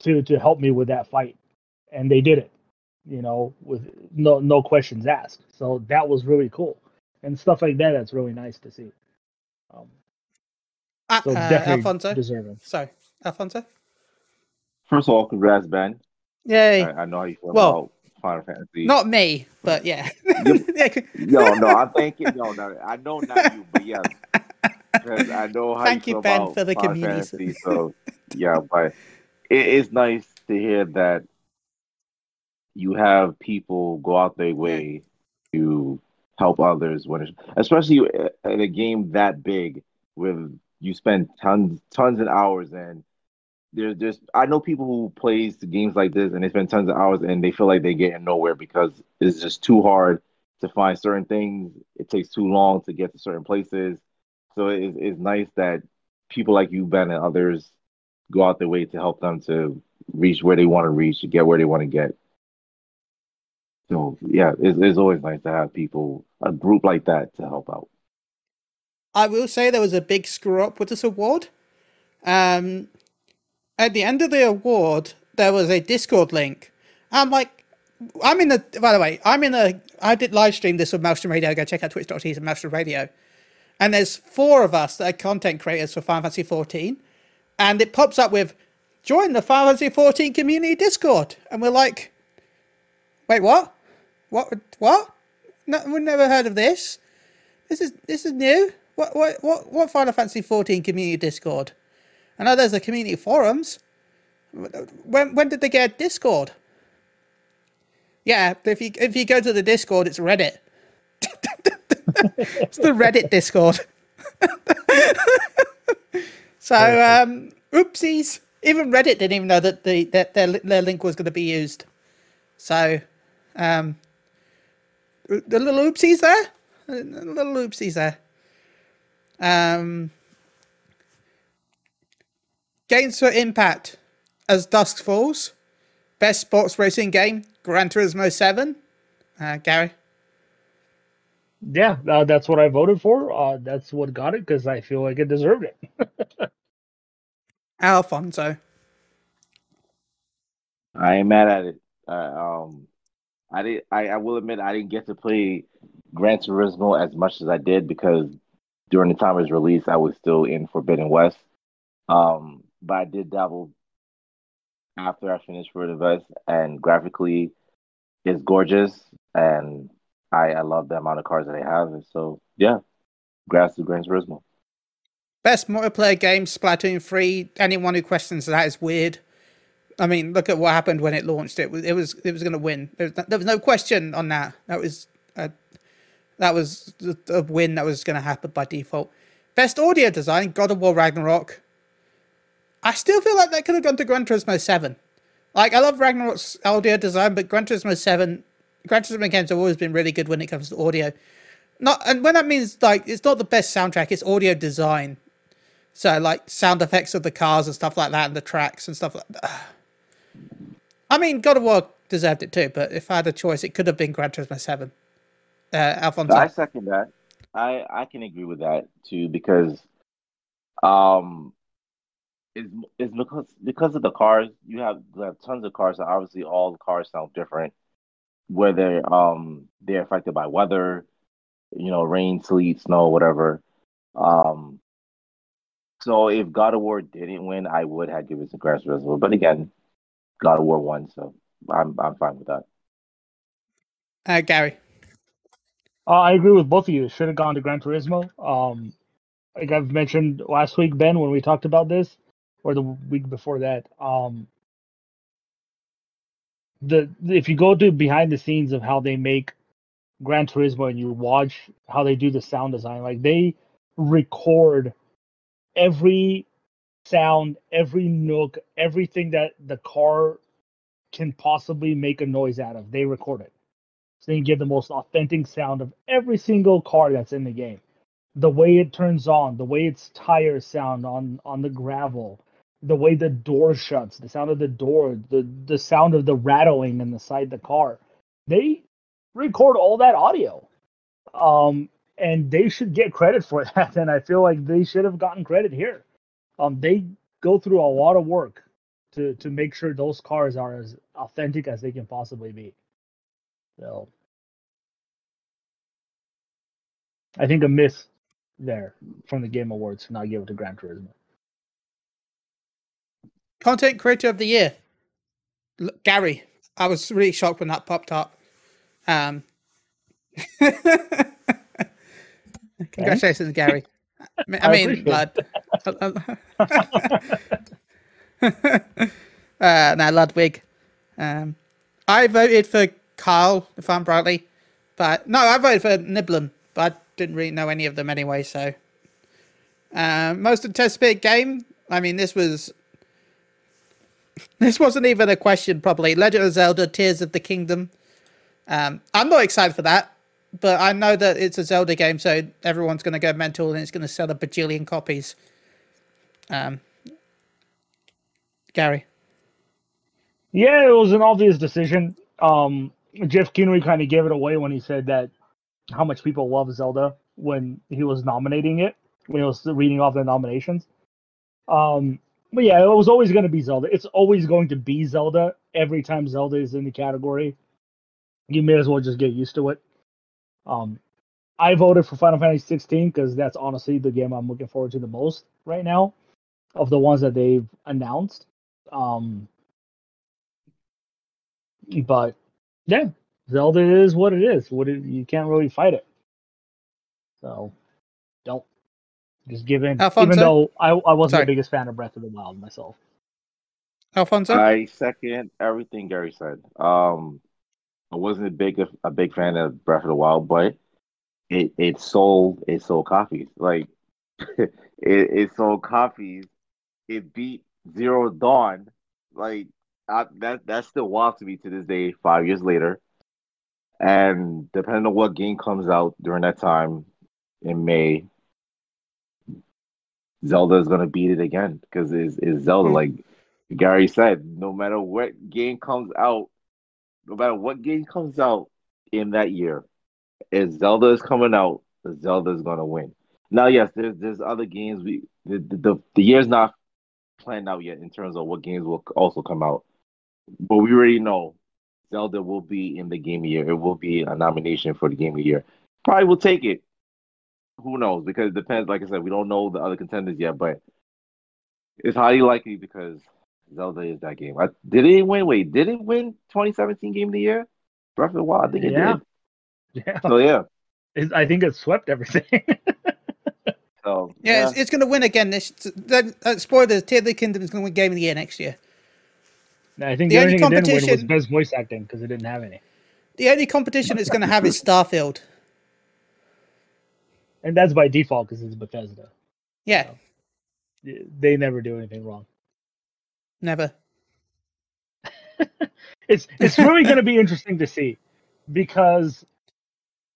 to to help me with that fight, and they did it, you know, with no no questions asked. So that was really cool, and stuff like that. That's really nice to see. Um, Uh, so uh, definitely Alfonso. deserving. Sorry, Alfonso. First of all, congrats, Ben. Yay. I, I know how you feel Well, about Final Fantasy. Not me, but yeah. yeah. no, no, I'm thinking. No, no, I know not you, but yes, 'Cause I know how Thank you you, feel Ben, about for the Final community. Fantasy, so yeah, but it is nice to hear that you have people go out their way to help others when, it's, especially in a game that big, where you spend tons, tons of hours and there's there's I know people who plays games like this and they spend tons of hours and they feel like they're getting nowhere because it's just too hard to find certain things. It takes too long to get to certain places. So it's it's nice that people like you, Ben, and others go out their way to help them to reach where they want to reach, to get where they want to get. So yeah, it's, it's always nice to have people, a group like that, to help out. I will say there was a big screw up with this award. Um, at the end of the award, there was a Discord link. I'm like, I'm in the. By the way, I'm in the. I did live stream this with Maelstrom Radio. Go check out twitch.tv and Maelstrom Radio. And there's four of us that are content creators for Final Fantasy 14, and it pops up with join the Final Fantasy 14 community Discord, and we're like, wait, what? What? What? No, we've never heard of this. This is this is new. What what what what Final Fantasy 14 community Discord? I know there's the community forums. When when did they get Discord? Yeah, if you if you go to the Discord, it's Reddit. it's the Reddit Discord. so um, oopsies. Even Reddit didn't even know that the that their their link was going to be used. So, um, the little oopsies there, the little oopsies there. Um, games for impact as dusk falls. Best sports racing game: Gran Turismo Seven. Uh, Gary. Yeah, uh, that's what I voted for. Uh, that's what got it because I feel like it deserved it. Alfonso. I ain't mad at it. Uh, um, I did. I, I will admit I didn't get to play Gran Turismo as much as I did because during the time it was released, I was still in Forbidden West. Um, but I did dabble after I finished Forbidden West, and graphically, it's gorgeous, and I I love the amount of cars that they have. And so yeah, grass to Gran Turismo. Best multiplayer game: Splatoon Three. Anyone who questions that is weird. I mean, look at what happened when it launched. It was it was it was going to win. There was, there was no question on that. That was a, that was a win that was going to happen by default. Best audio design: God of War Ragnarok. I still feel like that could have gone to Gran Turismo Seven. Like I love Ragnarok's audio design, but Gran Turismo Seven, Gran Turismo games have always been really good when it comes to audio. Not and when that means like it's not the best soundtrack, it's audio design. So like sound effects of the cars and stuff like that, and the tracks and stuff like that. I mean, God of War deserved it too, but if I had a choice, it could have been Gran Turismo Seven. Uh, Alfonso, I second that. I I can agree with that too because um it's, it's because because of the cars you have you have tons of cars and obviously all the cars sound different whether um they're affected by weather you know, rain, sleet, snow, whatever. Um, so if God of War didn't win, I would have given it to Gran Turismo. But again, God of War won, so I'm I'm fine with that. Uh, Gary. Uh, I agree with both of you. It should have gone to Gran Turismo. Um, like I've mentioned last week, Ben, when we talked about this, or the week before that. Um, the if you go to behind the scenes of how they make Gran Turismo and you watch how they do the sound design, like they record every sound, every nook, everything that the car can possibly make a noise out of. They record it. So you get the most authentic sound of every single car that's in the game. The way it turns on, the way its tires sound on on the gravel, the way the door shuts, the sound of the door, the the sound of the rattling in the side of the car. They record all that audio. Um and they should get credit for that and I feel like they should have gotten credit here. Um they go through a lot of work to to make sure those cars are as authentic as they can possibly be. So I think a miss there from the Game Awards to not give it to Gran Turismo. Content Creator of the Year. Look, Gary. I was really shocked when that popped up. Um, congratulations, Gary. I mean, I mean Lud. uh, now, Ludwig. Um, I voted for Karl, if I'm rightly. But no, I voted for Niblin, but I didn't really know any of them anyway, so. Um, most anticipated game. I mean, this was this wasn't even a question, probably. Legend of Zelda: Tears of the Kingdom. Um, I'm not excited for that, but I know that it's a Zelda game, so everyone's going to go mental and it's going to sell a bajillion copies. Um, Gary, Yeah, it was an obvious decision. Um, Jeff Keighley kind of gave it away when he said that how much people love Zelda when he was nominating it, when he was reading off the nominations. Um, but yeah, it was always going to be Zelda. It's always going to be Zelda every time Zelda is in the category. You may as well just get used to it. Um, I voted for Final Fantasy 16 because that's honestly the game I'm looking forward to the most right now of the ones that they've announced. Um, but yeah, Zelda is what it is. What it, you can't really fight it. So just give in. Alfonso? Even though I, I wasn't Sorry. the biggest fan of Breath of the Wild myself. Alfonso. I second everything Gary said. Um, I wasn't a big a big fan of Breath of the Wild, but it it sold it sold copies. Like it it sold copies. It beat Zero Dawn. Like I, that that's still wild to me to this day. Five years later, and depending on what game comes out during that time in May, Zelda is gonna beat it again because it's, it's Zelda. Hmm. Like Gary said, no matter what game comes out, no matter what game comes out in that year, if Zelda is coming out, Zelda is gonna win. Now, yes, there's there's other games. We the the, the, the year's not planned out yet in terms of what games will also come out, but we already know Zelda will be in the game of the year. It will be a nomination for the game of the year. Probably will take it. Who knows? Because it depends. Like I said, we don't know the other contenders yet, but it's highly likely because Zelda is that game. I, did it win? Wait, did it win 2017 Game of the Year? Breath of the Wild, I think it Yeah. did. Yeah, So yeah, It- I think it swept everything. so yeah, It's, it's going to win again. This that, uh, spoilers. Tears of the Kingdom is going to win Game of the Year next year. I think The the, only only thing it didn't win was competition- best voice acting because it didn't have any, The only competition it's going to have is Starfield. And that's by default because it's Bethesda. Yeah, They never do anything wrong. never. it's it's really going to be interesting to see because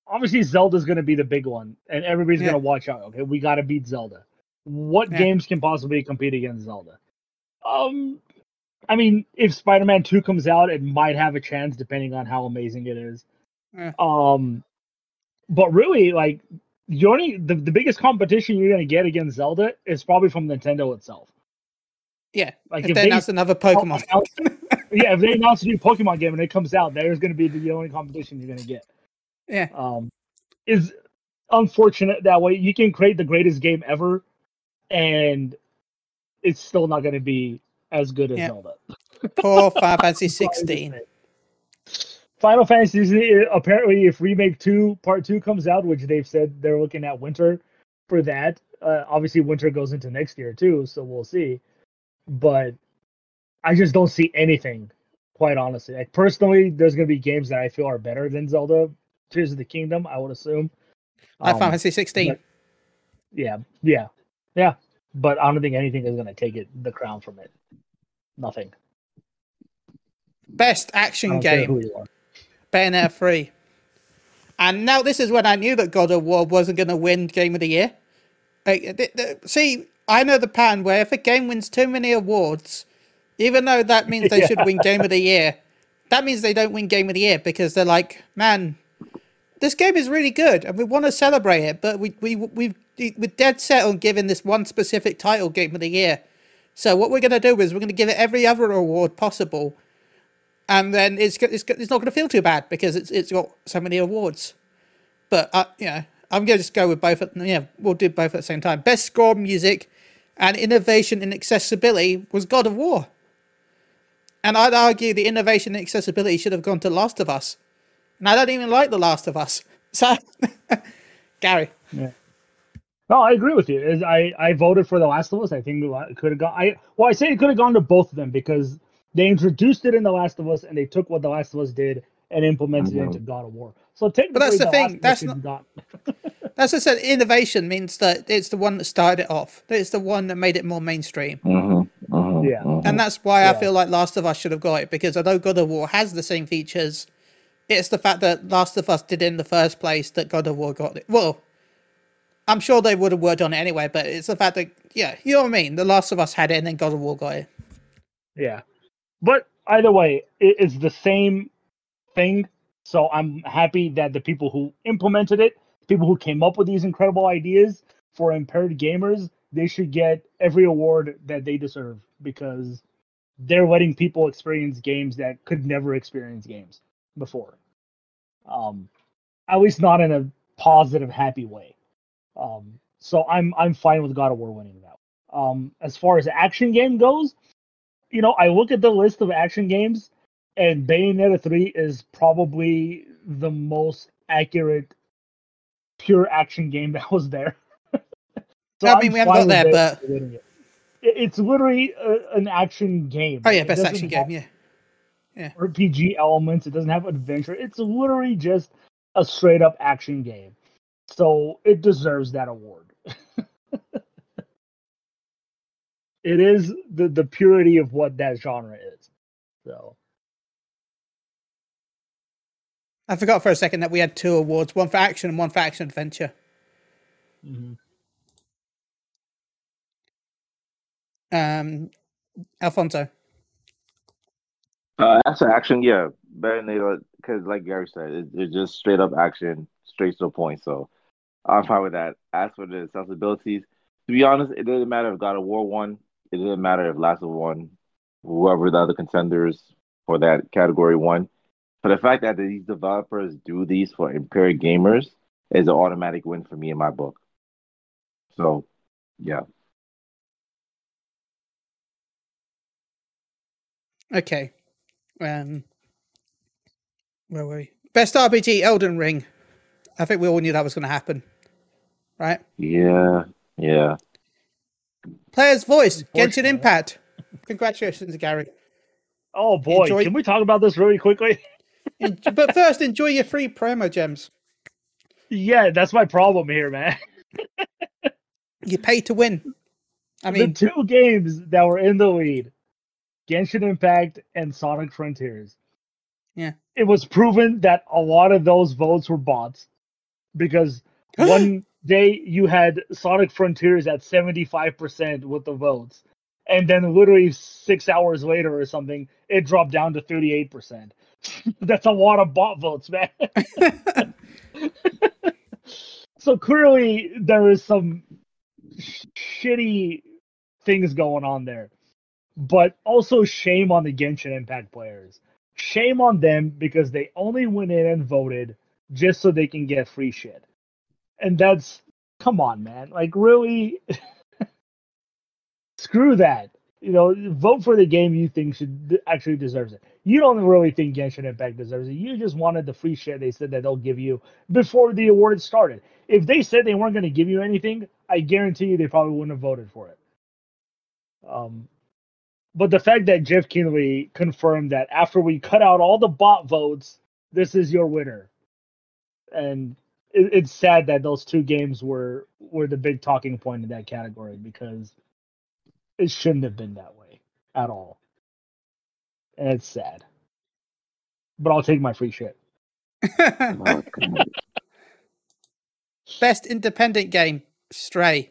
obviously Zelda's going to be the big one, and everybody's Yeah. going to watch out. Okay, we got to beat Zelda. What Yeah. games can possibly compete against Zelda? Um, I mean, if Spider-Man Two comes out, it might have a chance depending on how amazing it is. Yeah. Um, but really, like the only the, the biggest competition you're going to get against Zelda is probably from Nintendo itself. Yeah, Like if if they that's another Pokemon. yeah, if they announce a new Pokemon game and it comes out, there's going to be the only competition you're going to get. yeah, Um, is unfortunate that way. You can create the greatest game ever, and it's still not going to be as good as Yeah. Zelda. Poor Final Fantasy That's all I can 16. Final Fantasy uh, apparently, if remake two part two comes out, which they've said they're looking at winter for that. Uh, obviously, winter goes into next year too, so we'll see. But I just don't see anything, quite honestly. Like personally, there's gonna be games that I feel are better than Zelda Tears of the Kingdom. I would assume. Like Um, Final Fantasy 16. but- yeah, yeah, yeah. But I don't think anything is gonna take it the crown from it. Nothing. Best action game. Who you are. Bayonetta 3. And now this is when I knew that God of War wasn't going to win Game of the Year. Like, th- th- see, I know the pattern where if a game wins too many awards, even though that means they should win Game of the Year, that means they don't win Game of the Year because they're like, man, this game is really good and we want to celebrate it, but we we we we're dead set on giving this one specific title Game of the Year. So what we're going to do is we're going to give it every other award possible and then it's it's, it's not going to feel too bad because it's it's got so many awards. But uh, you know, I'm going to just go with both. At, yeah, we'll do both at the same time. Best score, music, and innovation in accessibility was God of War. And I'd argue the innovation in accessibility should have gone to Last of Us. And I don't even like The Last of Us. So, Gary, Yeah. No, I agree with you. I I voted for The Last of Us. I think it could have gone. I well, I say it could have gone to both of them because they introduced it in The Last of Us and they took what The Last of Us did and implemented it Mhm. into God of War. So technically, that's the The thing, Last that's is not. as I said, innovation means that it's the one that started it off. It's the one that made it more mainstream. Mm-hmm, mm-hmm, Yeah. mhm. And that's why I feel like Last of Us should have got it because although God of War has the same features, it's the fact that Last of Us did it in the first place that God of War got it. Well, I'm sure they would have worked on it anyway, but it's the fact that yeah, you know what I mean. The Last of Us had it, and then God of War got it. Yeah, but either way, it's the same thing. So I'm happy that the people who implemented it, people who came up with these incredible ideas for impaired gamers, they should get every award that they deserve because they're letting people experience games that could never experience games before. Um, at least not in a positive, happy way. Um, so I'm I'm fine with God of War winning that. Um, as far as action game goes, you know, I look at the list of action games, and Bayonetta 3 is probably the most accurate pure action game that was there. So I mean, I'm we haven't got there, but- it. It- It's literally a, an action game. Oh yeah, best action game. Yeah, RPG elements. It doesn't have adventure. It's literally just a straight up action game. So it deserves that award. it is the, the purity of what that genre is. So I forgot for a second that we had two awards: one for action and one for action adventure. Um, Alfonso. Uh, that's an action, yeah. Bayonetta, because like Gary said, it, it's just straight up action, straight to the point. So I'm fine with that. As for the sensibilities, to be honest, it doesn't matter if God of War won. It didn't matter if Last of won. Whoever the other contenders for that category won. But the fact that these developers do these for impaired gamers is an automatic win for me in my book. So, yeah. Okay. Um, where were we? Best RPG, Elden Ring. I think we all knew that was going to happen, right? Yeah. Yeah. Player's voice, Genshin Impact. Congratulations, Gary. Oh boy, Enjoy- can we talk about this really quickly? But first, enjoy your free promo gems. yeah, that's my problem here, man. You pay to win. I mean, the two games that were in the lead, Genshin Impact and Sonic Frontiers. Yeah. It was proven that a lot of those votes were bots because one day you had Sonic Frontiers at 75% with the votes. And then literally six hours later or something, it dropped down to 38%. That's a lot of bot votes, man. so clearly there is some sh- shitty things going on there. But also shame on the Genshin Impact players. Shame on them because they only went in and voted just so they can get free shit. And that's come on, man. Like really, screw that. You know, vote for the game you think should actually deserves it. You don't really think Genshin Impact deserves it. You just wanted the free shit they said that they'll give you before the award started. If they said they weren't going to give you anything, I guarantee you they probably wouldn't have voted for it. Um, but the fact that Jeff Keighley confirmed that after we cut out all the bot votes, this is your winner, and it, it's sad that those two games were were the big talking point in that category because it shouldn't have been that way at all, and it's sad. But I'll take my free shit. Best independent game, Stray.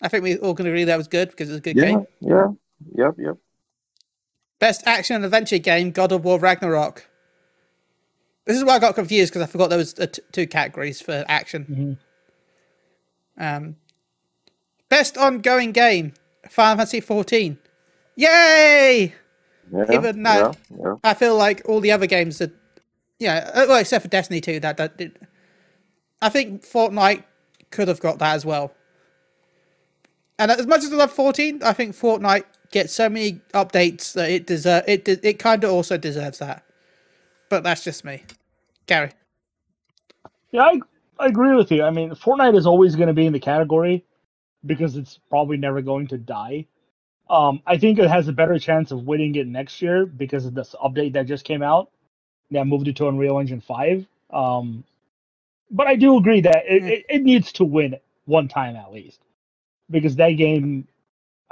I think we all can agree that was good because it was a good yeah, game. yeah, yep, yep. Best action and adventure game, God of War Ragnarok. This is why I got confused because I forgot there was t- two categories for action. Mhm. Um, best ongoing game, Final Fantasy 14. Yay! Yeah, Even that- yeah, yeah. I feel like all the other games that, yeah, uh, well, except for Destiny 2, that that did. I think Fortnite could have got that as well. And as much as I love 14, I think Fortnite gets so many updates that it deserve it. de- It kind of also deserves that. But that's just me, Gary. Yeah, I, I agree with you. I mean, Fortnite is always going to be in the category because it's probably never going to die. Um, I think it has a better chance of winning it next year because of this update that just came out that moved it to Unreal Engine 5. Um, but I do agree that it, Mm. it, it needs to win one time at least because that game,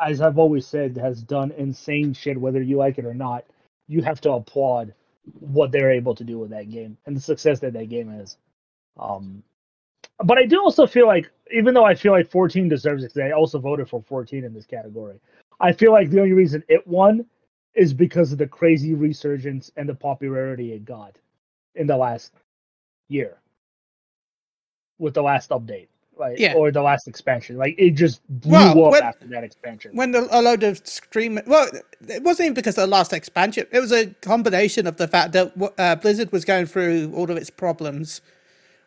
as I've always said, has done insane shit, whether you like it or not. You have to applaud what they're able to do with that game and the success that that game is. Um, but I do also feel like, even though I feel like 14 deserves it, 'cause I also voted for 14 in this category. I feel like the only reason it won is because of the crazy resurgence and the popularity it got in the last year with the last update, like Yeah. or the last expansion. Like it just blew Well, up when- after that expansion. when the, a load of stream well it wasn't even because of the last expansion it was a combination of the fact that uh, blizzard was going through all of its problems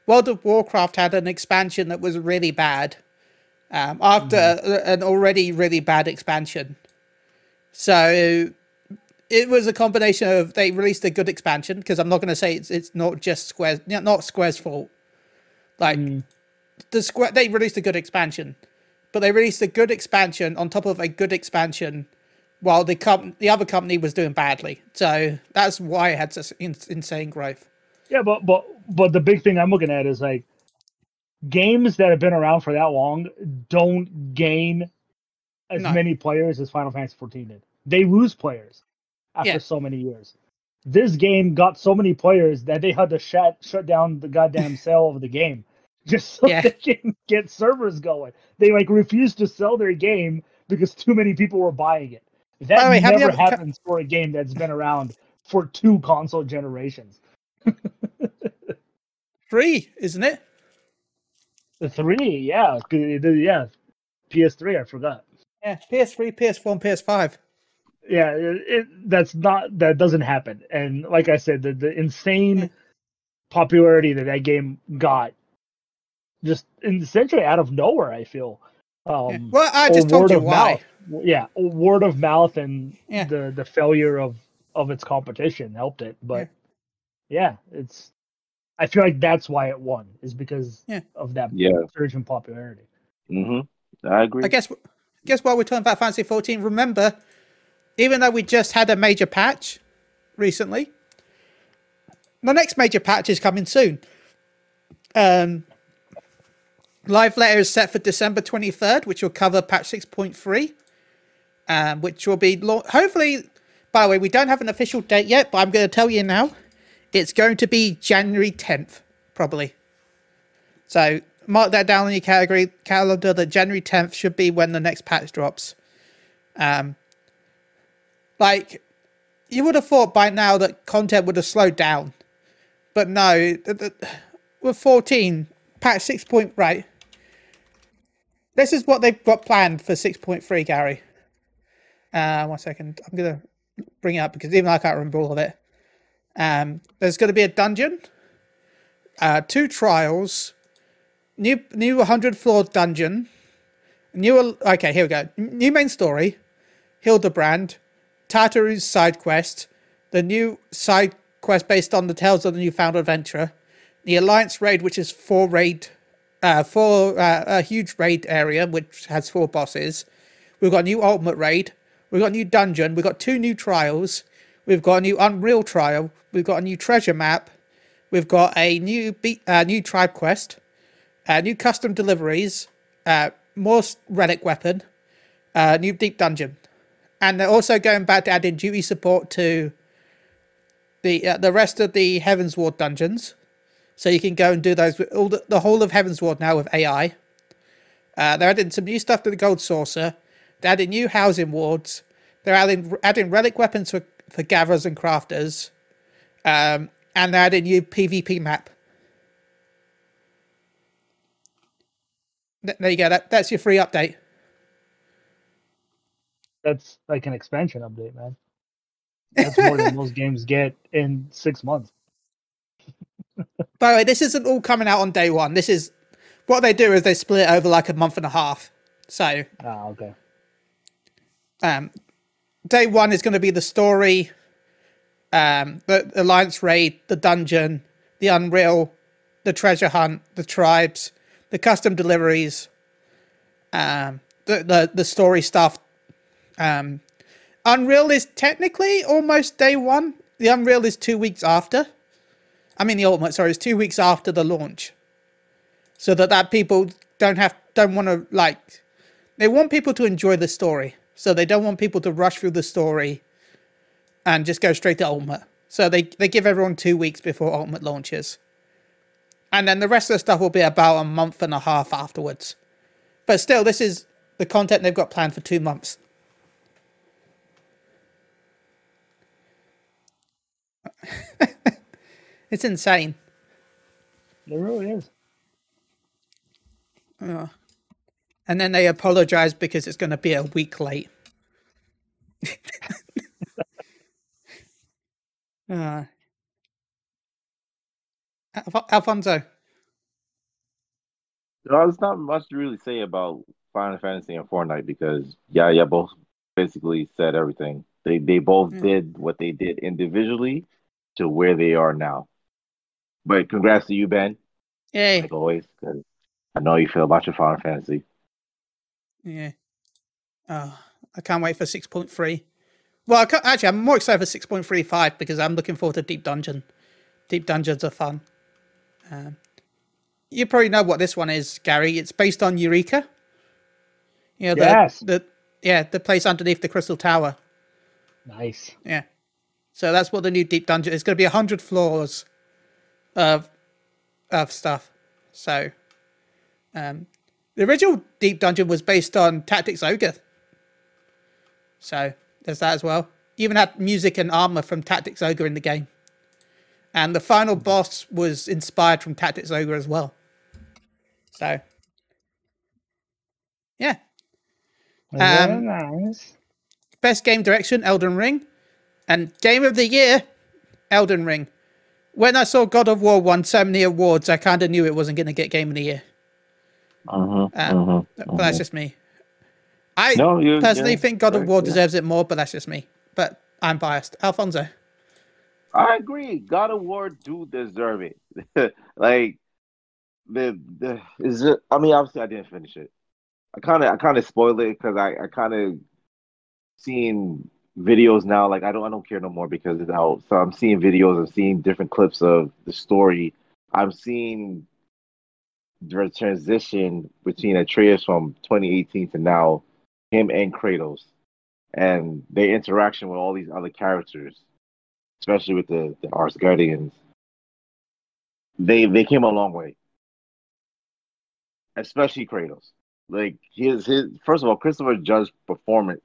world of warcraft had an expansion that was really bad um, after an already really bad expansion so it was a combination of they released a good expansion because i'm not going to say it's, it's not just squares not square's fault like Mm. The square they released a good expansion but they released a good expansion on top of a good expansion while the com- the other company was doing badly. So that's why it had such in- insane growth. Yeah, but but but the big thing I'm looking at is like games that have been around for that long don't gain as No. many players as Final Fantasy 14 did. They lose players after Yeah. so many years. This game got so many players that they had to shut shut down the goddamn sale of the game just so Yeah. they can get servers going. They like refused to sell their game because too many people were buying it. That way, never ever happens for a game that's been around for two console generations. Three, isn't it? The three, yeah, yeah, PS3. I forgot. Yeah, PS3, PS4, and PS5. Yeah, it, it, that's not that doesn't happen. And like I said, the the insane hmm. popularity that that game got, just essentially out of nowhere. I feel. Um, Well, I just told you why. mouth. Yeah, word of mouth and Yeah. the the failure of of its competition helped it. But yeah, it's. I feel like that's why it won is because Yeah. of that Yeah. surge in popularity. hmm I agree. I guess guess while we're talking about Fantasy 14, remember, even though we just had a major patch recently, the next major patch is coming soon. Um, live letter is set for December 23rd, which will cover patch 6.3, um, which will be lau- hopefully. By the way, we don't have an official date yet, but I'm going to tell you now. It's going to be January 10th, probably. So mark that down in your category calendar that January 10th should be when the next patch drops. Um, like you would have thought by now that content would have slowed down, but no. th- th- With 14, patch 6. Point, right. This is what they've got planned for 6.3, Gary. Uh, one second. I'm gonna bring it up because even I can't remember all of it. Um, there's going to be a dungeon, uh, two trials, new new 100 floor dungeon. New okay, here we go. New main story. Hildibrand, Tataru's side quest, the new side quest based on the Tales of the Newfound Adventurer, the Alliance raid, which is four raid, uh, uh, a huge raid area which has four bosses. We've got a new Ultimate raid. We've got a new dungeon. We've got two new trials. We've got a new Unreal trial. We've got a new treasure map. We've got a new be- uh, new tribe quest, uh, new custom deliveries, uh, more relic weapon, uh, new deep dungeon, and they're also going back to adding duty support to the uh, the rest of the Heavensward dungeons, so you can go and do those with all the, the whole of Heavensward now with AI. Uh, they're adding some new stuff to the Gold Saucer. They're adding new housing wards. They're adding adding relic weapons for for gatherers and crafters. Um, and they're adding new PvP map. There you go. That, that's your free update. That's like an expansion update, man. That's more than most games get in six months. By the way, this isn't all coming out on day one. This is what they do is they split it over like a month and a half. So Ah, okay. um, day one is going to be the story, um, the alliance raid, the dungeon, the unreal, the treasure hunt, the tribes, the custom deliveries, um, the the, the story stuff. Um, unreal is technically almost day one. The unreal is two weeks after. I mean, the ultimate sorry it's two weeks after the launch, so that that people don't have don't want to like they want people to enjoy the story, so they don't want people to rush through the story and just go straight to Ultimate. So they they give everyone two weeks before Ultimate launches, and then the rest of the stuff will be about a month and a half afterwards. But still, this is the content they've got planned for two months. it's insane. It really is. And then they apologize because it's going to be a week late. uh, Alf- Alfonso. There's not much to really say about Final Fantasy and Fortnite because yeah, yeah, both basically said everything. They they both Yeah. did what they did individually to where they are now. But congrats to you, Ben, Yay. like always, because I know you feel about your Final Fantasy. Yeah. Oh, I can't wait for 6.3. Well, I can't, actually, I'm more excited for 6.35 because I'm looking forward to Deep Dungeon. Deep Dungeons are fun. Um, you probably know what this one is, Gary. It's based on Eureka. You know, the, Yes. the yeah, the place underneath the Crystal Tower. Nice. Yeah. So that's what the new Deep Dungeon is. going to be 100 floors of of stuff. So um the original Deep Dungeon was based on Tactics Ogre. So there's that as well. You even had music and armor from Tactics Ogre in the game. And the final boss was inspired from Tactics Ogre as well. So yeah. Um, nice. Best game direction, Elden Ring. And game of the year, Elden Ring. When I saw God of War won so many awards, I kind of knew it wasn't going to get game of the year. Mm-hmm, Um, But that's just me. I No, you personally yeah, think God of War yeah. deserves it more, but that's just me. But I'm biased. Alfonso. I agree. God of War do deserve it. like the the is it? I mean, obviously, I didn't finish it. I kind of I kind of spoiled it because I I kind of seeing videos now. Like I don't I don't care no more because it's out. So I'm seeing videos. I'm seeing different clips of the story. I'm seeing the transition between Atreus from 2018 to now, him and Kratos, and their interaction with all these other characters especially with the, the Asgardians, they they came a long way. Especially Kratos. Like his his first of all, Christopher Judge's performance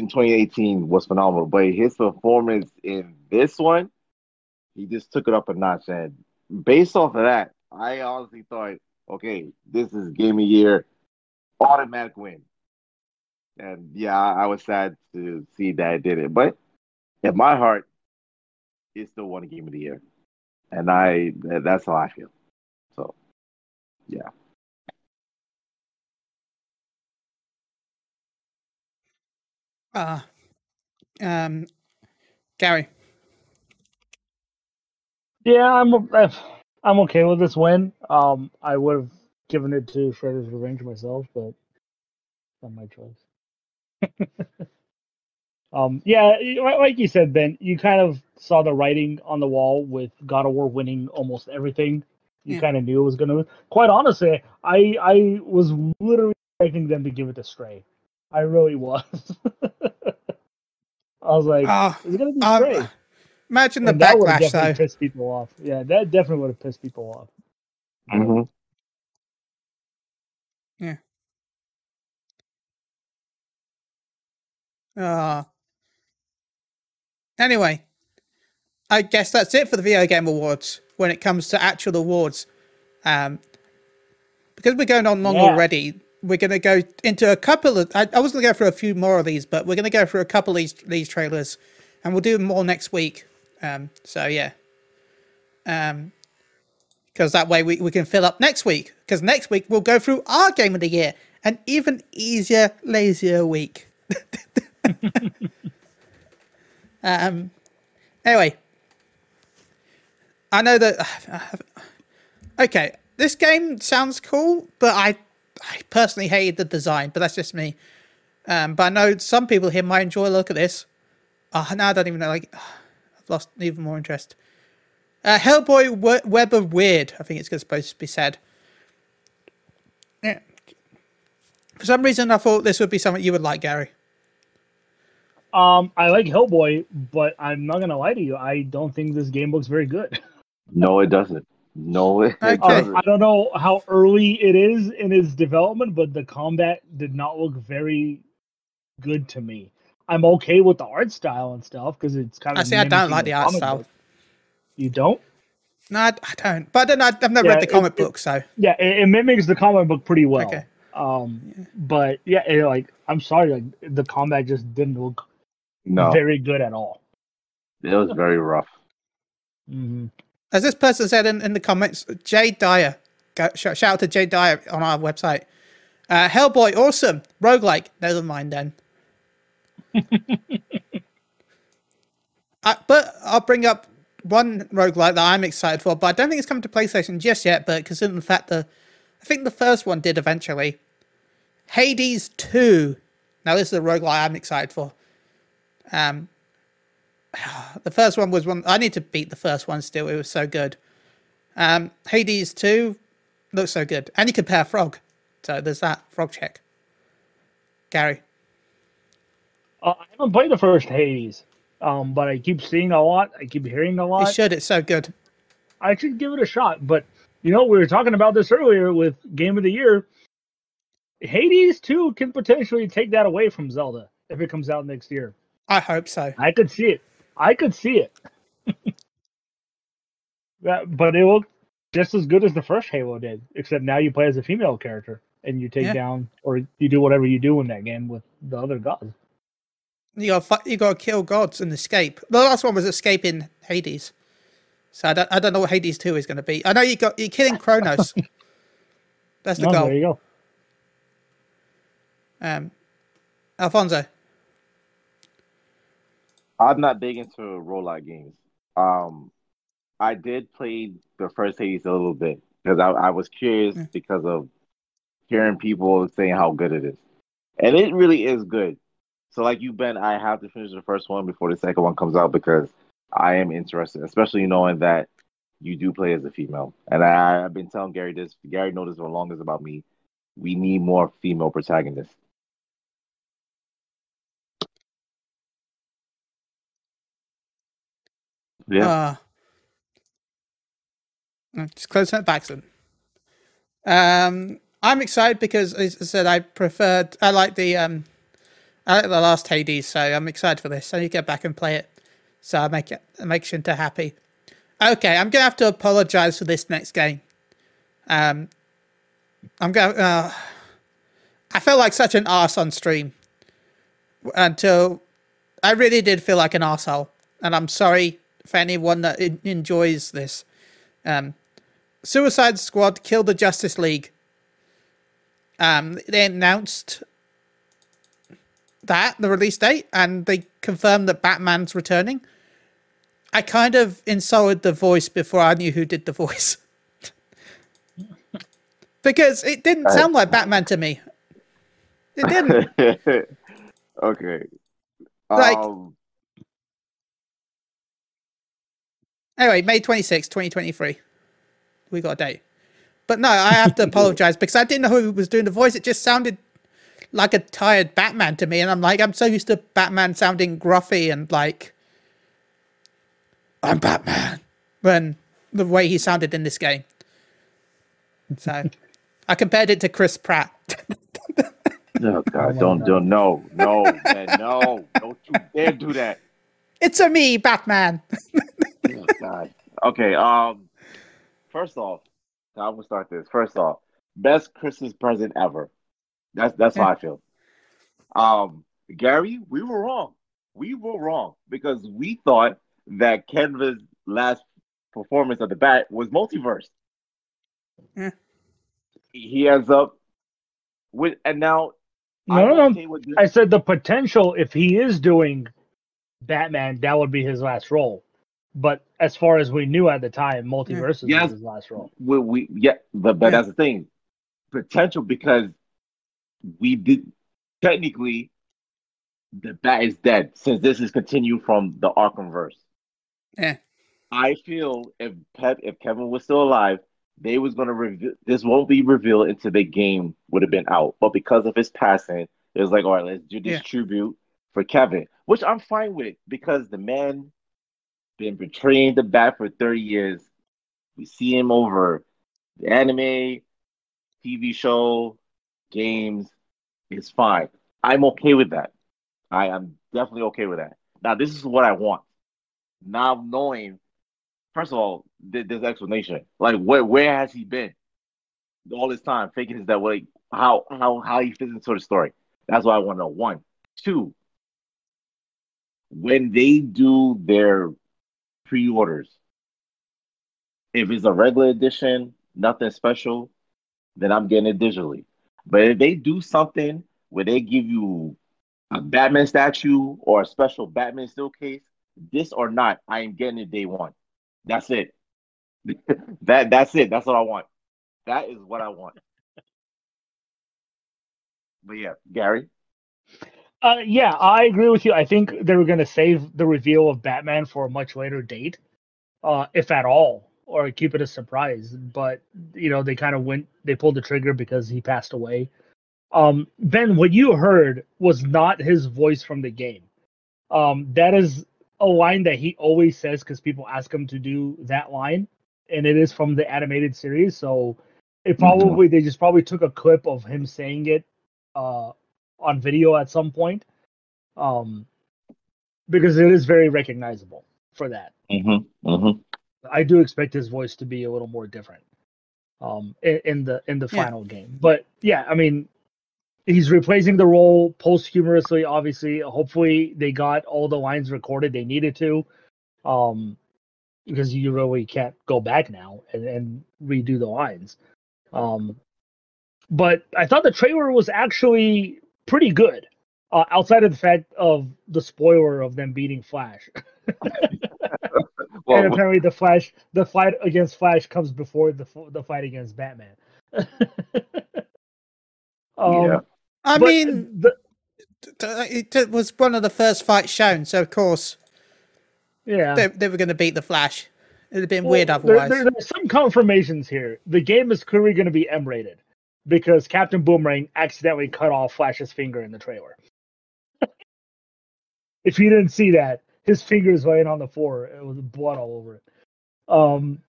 in 2018 was phenomenal, but his performance in this one, he just took it up a notch. And based off of that, I honestly thought, okay, this is game of year, automatic win. And yeah, I I was sad to see that it did it, but in my heart, it still won a game of the year, and I that's how I feel. So Yeah. Uh, um, Gary. Yeah, I'm I'm okay with this win. Um, I would have given it to Shredder's Revenge myself, but not my choice. um, yeah, like you said, Ben, you kind of saw the writing on the wall with God of War winning almost everything. You Yeah. kind of knew it was gonna. Quite honestly, I I was literally expecting them to give it to Stray. I really was. I was like, Ah, "Is it gonna be um, Stray?" imagine the And that would backlash definitely though. pissed people off. Yeah, that definitely would have pissed people off. Mm-hmm. Yeah. Uh, anyway, I guess that's it for the Video Game Awards when it comes to actual awards. Um, because we're going on long Yeah. already, we're going to go into a couple of. I, I was going to go through a few more of these, but we're going to go through a couple of these, these trailers, and we'll do more next week. Um, so yeah. Um, because that way we, we can fill up next week. Because next week we'll go through our game of the year, an even easier, lazier week. um. Anyway, I know that. Okay, this game sounds cool, but I, I personally hated the design. But that's just me. Um, but I know some people here might enjoy a look at this. Oh, now I don't even know. Like, I've lost even more interest. Uh, Hellboy we- Web of Weird, I think it's supposed to be said. Yeah. For some reason, I thought this would be something you would like, Gary. Um, I like Hellboy, but I'm not gonna lie to you. I don't think this game looks very good. No, it doesn't. No, Okay. it Um. I don't know how early it is in its development, but the combat did not look very good to me. I'm okay with the art style and stuff because it's kind of. I see, I don't like the the art style. book. You don't? No, I, I don't. But I don't, I've never Yeah, read the comic it- book, so Yeah, it, it mimics the comic book pretty well. Okay. Um, but yeah, it, like I'm sorry, like the combat just didn't look No, very good at all. it was very rough. hmm as this person said in, in the comments, Jay Dyer, go, sh- shout out to Jay Dyer on our website. Uh, Hellboy, awesome. Roguelike, never mind then. uh, but I'll bring up one roguelike that I'm excited for, but I don't think it's coming to PlayStation just yet. But considering the fact that I think the first one did eventually. Hades 2. Now, this is a roguelike I'm excited for. Um, the first one was one I need to beat the first one still. It was so good. Um, Hades 2 looks so good. And you can pair frog. So there's that frog check. Gary. Uh, I haven't played the first Hades, um, but I keep seeing a lot. I keep hearing a lot. You should, it's so good. I should give it a shot. But you know, we were talking about this earlier with Game of the Year. Hades 2 can potentially take that away from Zelda if it comes out next year. I hope so. I could see it. I could see it. That- but it looked just as good as the first Halo did, except now you play as a female character and you take Yeah. down or you do whatever you do in that game with the other gods. You got you got to kill gods and escape. The last one was escaping Hades. So I don't I don't know what Hades 2 is going to be. I know you got you're killing Kronos. That's the No, goal. there you go. Um, Alfonso. I'm not big into rollout games. Um, I did play the first Hades a little bit because I, I was curious Mm. because of hearing people saying how good it is, and it really is good. So, like you, Ben, I have to finish the first one before the second one comes out because I am interested, especially knowing that you do play as a female. And I, I've been telling Gary this. Gary knows this for longest about me. We need more female protagonists. Yeah. Uh, just close that back then. Um, I'm excited because, as I said, I preferred, I like the, um, I like the last Hades, so I'm excited for this. I need to get back and play it, so I make it, I make Shinta happy. Okay, I'm gonna have to apologize for this next game. Um, I'm going. Uh, I felt like such an arse on stream until I really did feel like an asshole, and I'm sorry for anyone that en- enjoys this. Um, Suicide Squad Kill the Justice League. Um, they announced that the release date, and they confirmed that Batman's returning. I kind of insulted the voice before I knew who did the voice. because it didn't sound like Batman to me. It didn't. okay. Like- um, Anyway, May 26, 2023. We got a date. But no, I have to apologize because I didn't know who was doing the voice. It just sounded like a tired Batman to me. And I'm like, I'm so used to Batman sounding gruffy and like, I'm Batman. When the way he sounded in this game. So I compared it to Chris Pratt. oh God! my don't God. don't no no man, no! Don't you dare do that! It's a me, Batman. God. Okay. Um. First off, I'm gonna start this. First off, best Christmas present ever. That's that's how I feel. Um, Gary, we were wrong. We were wrong because we thought that Kevin's last performance of the bat was MultiVersus. Yeah. He ends up with, and now No, I'm no, no. with. I said the potential if he is doing Batman, that would be his last role. But as far as we knew at the time, MultiVersus Yes. was his last role. we, we yeah, but, but Yeah. that's the thing. Potential because we did technically the bat is dead since this is continued from the Arkham verse. Yeah. I feel if Pep if Kevin was still alive, they was gonna reveal this won't be revealed until the game would have been out. But because of his passing, it was like, all right, let's do this Yeah. tribute for Kevin, which I'm fine with because the man been portraying the bat for 30 years. We see him over the anime, TV show, games. It's fine. I'm okay with that. I am definitely okay with that. Now, this is what I want. Now knowing, first of all, th- this explanation, like where where has he been all this time, thinking is that way, how how how he fits into the story. That's what I want to know. One, two. When they do their pre-orders, if it's a regular edition, nothing special, then I'm getting it digitally. But if they do something where they give you a Batman statue or a special Batman still case, this or not, I am getting it day one. That's it. that that's it. That's what I want. That is what I want. But yeah, Gary. Uh, yeah, I agree with you. I think they were going to save the reveal of Batman for a much later date, uh, if at all, or keep it a surprise. But you know, they kind of went, they pulled the trigger because he passed away. Um, Ben, what you heard was not his voice from the game. Um, that is a line that he always says because people ask him to do that line, and it is from the animated series. So it probably they just probably took a clip of him saying it uh, on video at some point, um, because it is very recognizable for that. Mm-hmm. Mm-hmm. I do expect his voice to be a little more different um, in, in the in the Yeah. final game. But yeah, I mean, he's replacing the role posthumously. Obviously, hopefully they got all the lines recorded they needed to, um, because you really can't go back now and, and redo the lines. Um, but I thought the trailer was actually pretty good, uh, outside of the fact of the spoiler of them beating Flash. and apparently the Flash, the fight against Flash comes before the the fight against Batman. um, Yeah. I mean, the, t- it was one of the first fights shown, so of course yeah, they, they were going to beat the Flash. It'd have been Well, weird there- otherwise. there- there's some confirmations here. The game is clearly going to be M rated because Captain Boomerang accidentally cut off Flash's finger in the trailer. if you didn't see that, his finger is laying on the floor. It was blood all over it. Um,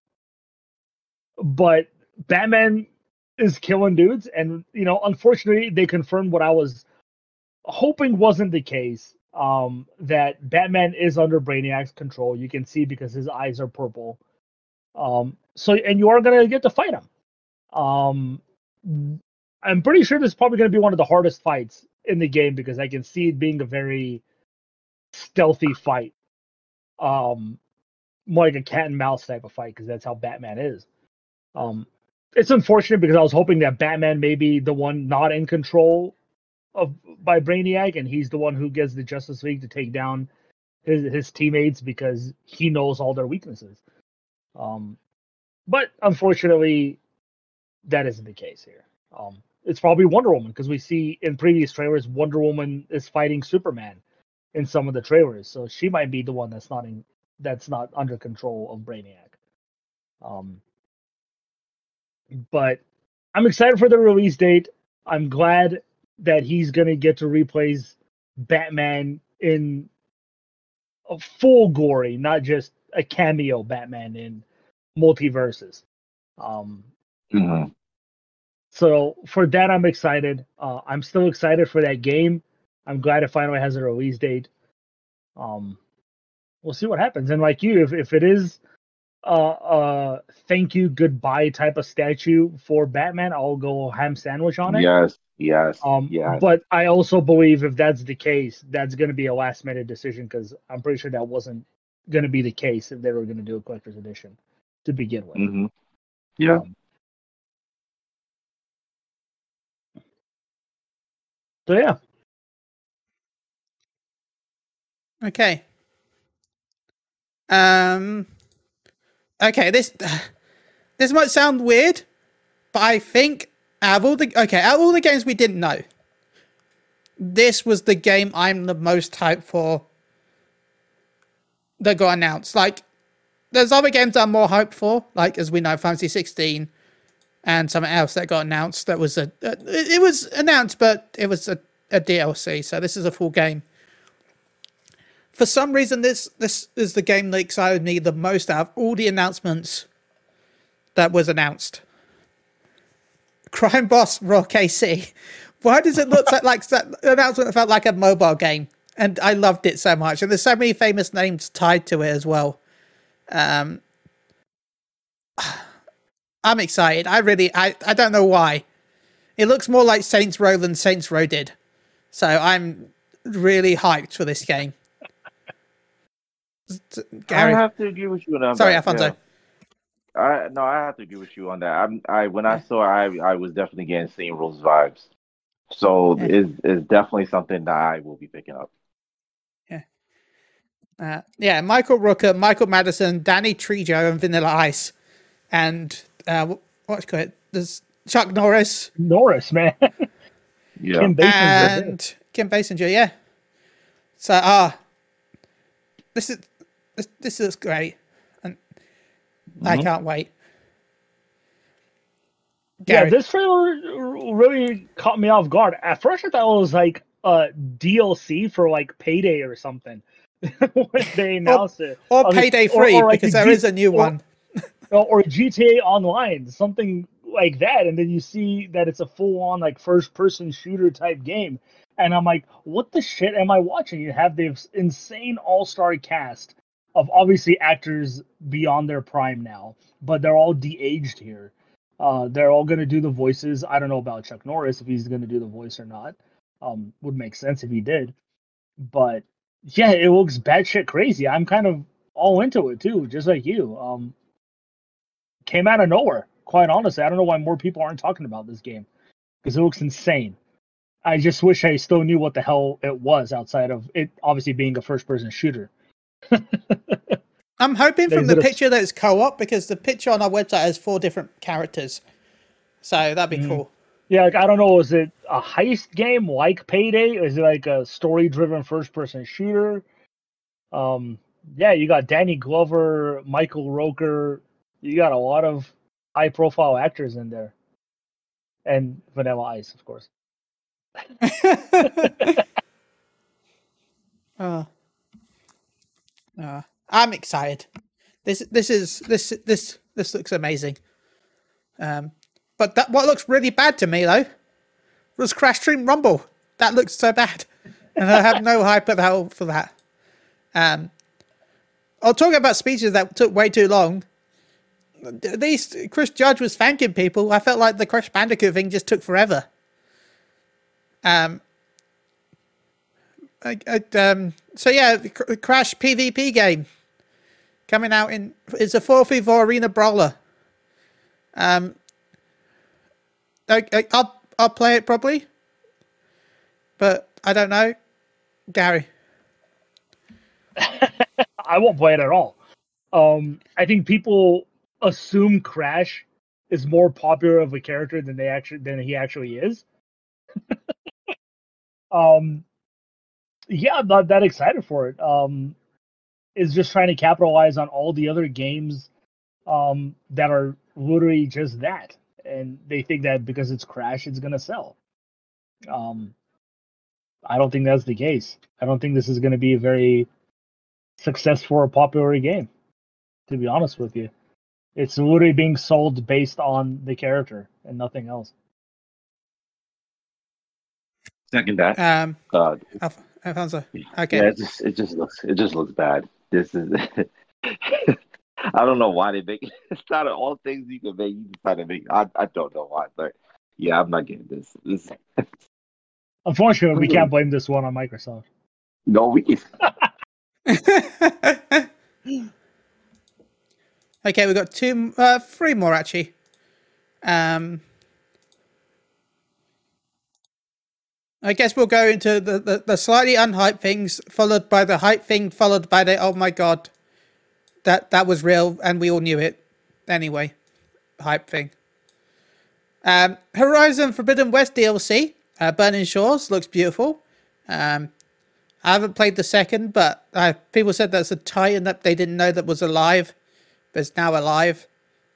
but Batman is killing dudes, and you know, unfortunately, they confirmed what I was hoping wasn't the case. Um, that Batman is under Brainiac's control. You can see because his eyes are purple. Um, so and you are gonna get to fight him. Um, I'm pretty sure this is probably gonna be one of the hardest fights in the game because I can see it being a very stealthy fight. Um, more like a cat and mouse type of fight because that's how Batman is. Um, it's unfortunate because I was hoping that Batman may be the one not in control of by Brainiac, and he's the one who gets the Justice League to take down his his teammates because he knows all their weaknesses. Um, but unfortunately, that isn't the case here. Um, it's probably Wonder Woman because we see in previous trailers Wonder Woman is fighting Superman in some of the trailers, so she might be the one that's not in that's not under control of Brainiac. Um, but I'm excited for the release date. I'm glad that he's gonna get to replace Batman in a full gory, not just a cameo Batman in MultiVersus. Um, Mhm. so for that, I'm excited. Uh, I'm still excited for that game. I'm glad it finally has a release date. Um, we'll see what happens. And like you, if, if it is a, a thank you goodbye type of statue for Batman, I'll go ham sandwich on it. Yes, yes, Um, yes. but I also believe if that's the case, that's going to be a last minute decision because I'm pretty sure that wasn't going to be the case if they were going to do a collector's edition to begin with. hmm Yeah. Um, so yeah, Okay. Um. Okay. This this might sound weird, but I think out of all the okay out of all the games we didn't know, this was the game I'm the most hyped for. That got announced. Like, there's other games I'm more hyped for, like as we know, Fantasy 16, and something else that got announced. That was a it, it was announced, but it was a, a DLC. So this is a full game for some reason this this is the game that excited me the most out of all the announcements that was announced. Crime Boss Rockay City. Why does it look like, like that announcement that felt like a mobile game? And I loved it so much. And there's so many famous names tied to it as well. Um I'm excited. I really I, I don't know why. It looks more like Saints Row than Saints Row did. So I'm really hyped for this game. Gary. I have to agree with you on that. Sorry, yeah. I no, I have to agree with you on that. I'm I when I saw I I was definitely getting Saints Row vibes. So Yeah. it's it's definitely something that I will be picking up. Yeah. Uh, yeah, Michael Rooker, Michael Madsen, Danny Trejo, and Vanilla Ice, and uh, wh- what's it called? There's Chuck Norris Norris, man. Yeah. Kim Basinger's and Kim Basinger. Yeah. So, ah, this is this, this looks great, and I Mhm. can't wait. Yeah, this trailer really caught me off guard. At first, I thought it was like a DLC for like Payday or something when they announced it, or I was like- Payday or- Free like because the there G- is a new or- one. Or, GTA Online, something like that, and then you see that it's a full-on like first-person shooter type game, and I'm like, what the shit am I watching? You have this insane all-star cast of obviously actors beyond their prime now, but they're all de-aged here. Uh, they're all gonna do the voices. I don't know about Chuck Norris if he's gonna do the voice or not. Um, would make sense if he did, but yeah, it looks batshit crazy. I'm kind of all into it too, just like you. Um, came out of nowhere. Quite honestly, I don't know why more people aren't talking about this game because it looks insane. I just wish I still knew what the hell it was outside of it obviously being a first person shooter. I'm hoping from the picture that it's co-op because the picture on our website has four different characters, so that'd be Mm. cool. Yeah, like I don't know, is it a heist game like Payday? Is it like a story driven first person shooter? Um yeah, you got Danny Glover, Michael Rooker, you got a lot of high profile actors in there. And Vanilla Ice, of course. Uh, uh, I'm excited. This this is this this this looks amazing. Um, but that what looks really bad to me though was Crash Team Rumble. That looks so bad, and I have no hype at all for that. Um, I'll talk about speeches that took way too long. Least Chris Judge was thanking people. I felt like the Crash Bandicoot thing just took forever. Um, I, I, um, so yeah, Crash PvP game coming out in it's a 4v4 arena brawler. Um, okay, I'll I'll play it probably, but I don't know, Gary. I won't play it at all. Um, I think people assume Crash is more popular of a character than they actually than he actually is. um, yeah, I'm not that excited for it. Um, is just trying to capitalize on all the other games um, that are literally just that, and they think that because it's Crash, it's gonna sell. Um, I don't think that's the case. I don't think this is going to be a very successful or popular game. To be honest with you, it's literally being sold based on the character and nothing else. Second that. Um, God. Alf- Alfonso. Okay. Yeah, it just it just looks it just looks bad. This is I don't know why they make it's not all things you can make. You decide to make. I I don't know why, but yeah, I'm not getting this. This Unfortunately, we can't blame this one on Microsoft. no, we can. Okay, we've got two, uh, three more actually. Um, I guess we'll go into the, the, the slightly unhyped things, followed by the hype thing, followed by the oh my god, that that was real and we all knew it. Anyway, hype thing. Um, Horizon Forbidden West DLC, uh, Burning Shores looks beautiful. Um, I haven't played the second, but uh, people said that's a Titan that they didn't know that was alive, it's now alive.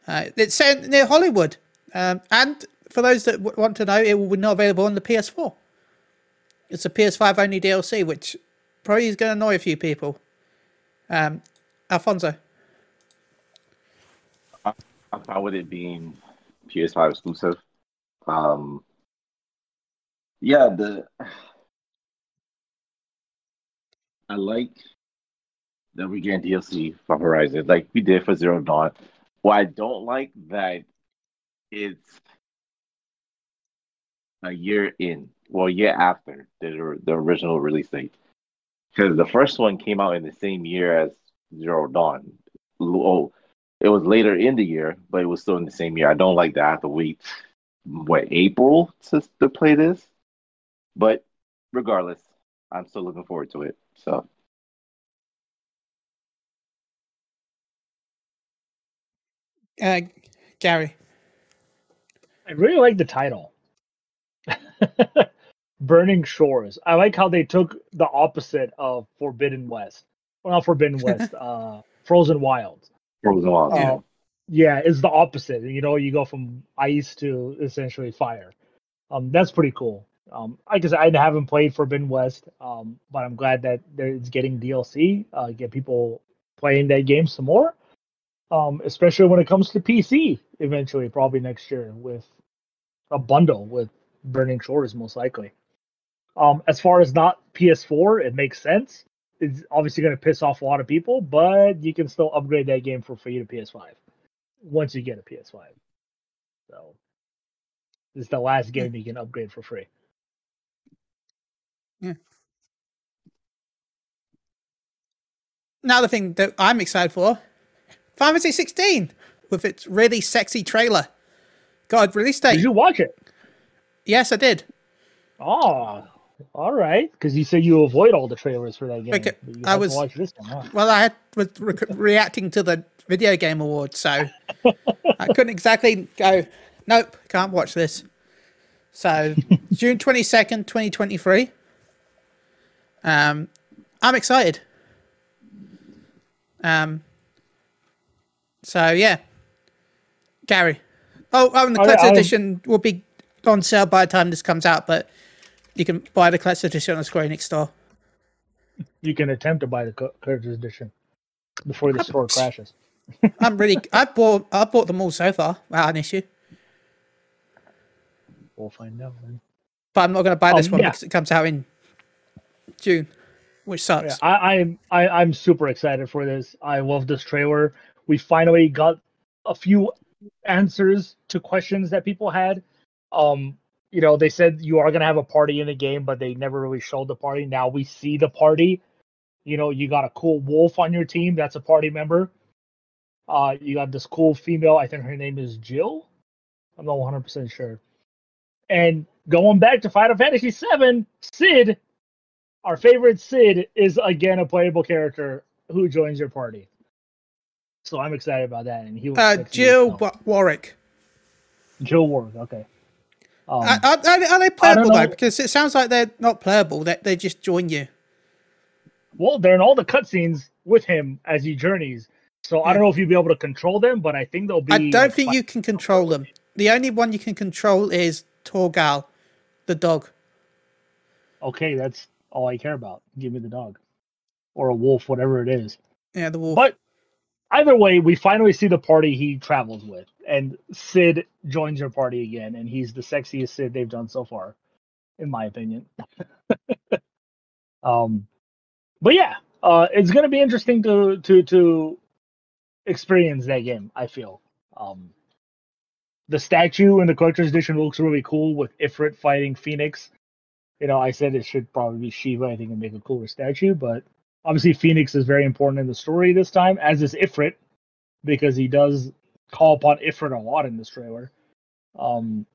Uh, it's set near Hollywood, um, and for those that w- want to know, it will be not available on the PS4. It's a PS5 only DLC, which probably is going to annoy a few people. Um, Alfonso, fine with it being PS5 exclusive. Um, yeah, the I like that we're getting DLC for Horizon, like we did for Zero Dawn. What I don't like that it's a year in, well, year after the the original release date, because the first one came out in the same year as Zero Dawn. Oh, it was later in the year, but it was still in the same year. I don't like that I have to wait what April to to play this. But regardless, I'm still looking forward to it. So uh, Gary. I really like the title. Burning Shores. I like how they took the opposite of Forbidden West. Well, not Forbidden West, uh, Frozen Wilds. Frozen Wild, yeah. Uh, yeah, it's the opposite. You know, you go from ice to essentially fire. Um, that's pretty cool. Um, like I said, I haven't played Forbidden West, um, but I'm glad that it's getting DLC. Uh, get people playing that game some more. Um, especially when it comes to PC eventually, probably next year with a bundle with Burning Shores, most likely. Um, as far as not PS4, it makes sense. It's obviously going to piss off a lot of people, but you can still upgrade that game for free to PS5 once you get a PS5. So this is the last game you can upgrade for free. Yeah. Now the thing that I'm excited for, Final Fantasy 16 with its really sexy trailer. God, release date. Did you watch it? Yes, I did. Oh, all right. Because you said you avoid all the trailers for that game. Okay, I was- one. Huh? Well, I had was re- reacting to the video game awards, so I couldn't exactly go. Nope, can't watch this. So June twenty second, twenty twenty three. Um, I'm excited. Um. So yeah, Gary. Oh, oh, and the I- I- edition will be on sale by the time this comes out, but you can buy the collector's edition on the Square Enix store. You can attempt to buy the co- collector's edition before the store crashes. I'm really. I bought. I bought them all so far without an issue. We'll find out. Then. But I'm not going to buy this Um, one yeah. because it comes out in June, which sucks. Yeah, I, I'm I, I'm super excited for this. I love this trailer. We finally got a few answers to questions that people had. Um, you know, they said you are gonna have a party in the game, but they never really showed the party. Now we see the party. You know, you got a cool wolf on your team. That's a party member. Uh, you got this cool female. I think her name is Jill. I'm not 100 percent sure. And going back to Final Fantasy VII, Cid, our favorite Cid, is again a playable character who joins your party. So I'm excited about that. And he was Uh, sexy as Jill hell. Warrick. Jill Ward. Okay. Um, Are, are, are they playable though? Because it sounds like they're not playable. They they just join you. well, they're in all the cutscenes with him as he journeys. So I don't know if you'll be able to control them, but I think they'll be. I don't think you can control them. The only one you can control is Torgal, the dog. Okay, that's all I care about. Give me the dog, or a wolf, whatever it is. Yeah, the wolf. But either way, we finally see the party he travels with, and Cid joins your party again, and he's the sexiest Cid they've done so far, in my opinion. um, but yeah, uh, it's gonna be interesting to to to experience that game. I feel. Um, the statue in the collector's edition looks really cool with Ifrit fighting Phoenix. You know, I said it should probably be Shiva. I think it'd make a cooler statue, but obviously Phoenix is very important in the story this time, as is Ifrit, because he does call upon Ifrit a lot in this trailer. Um,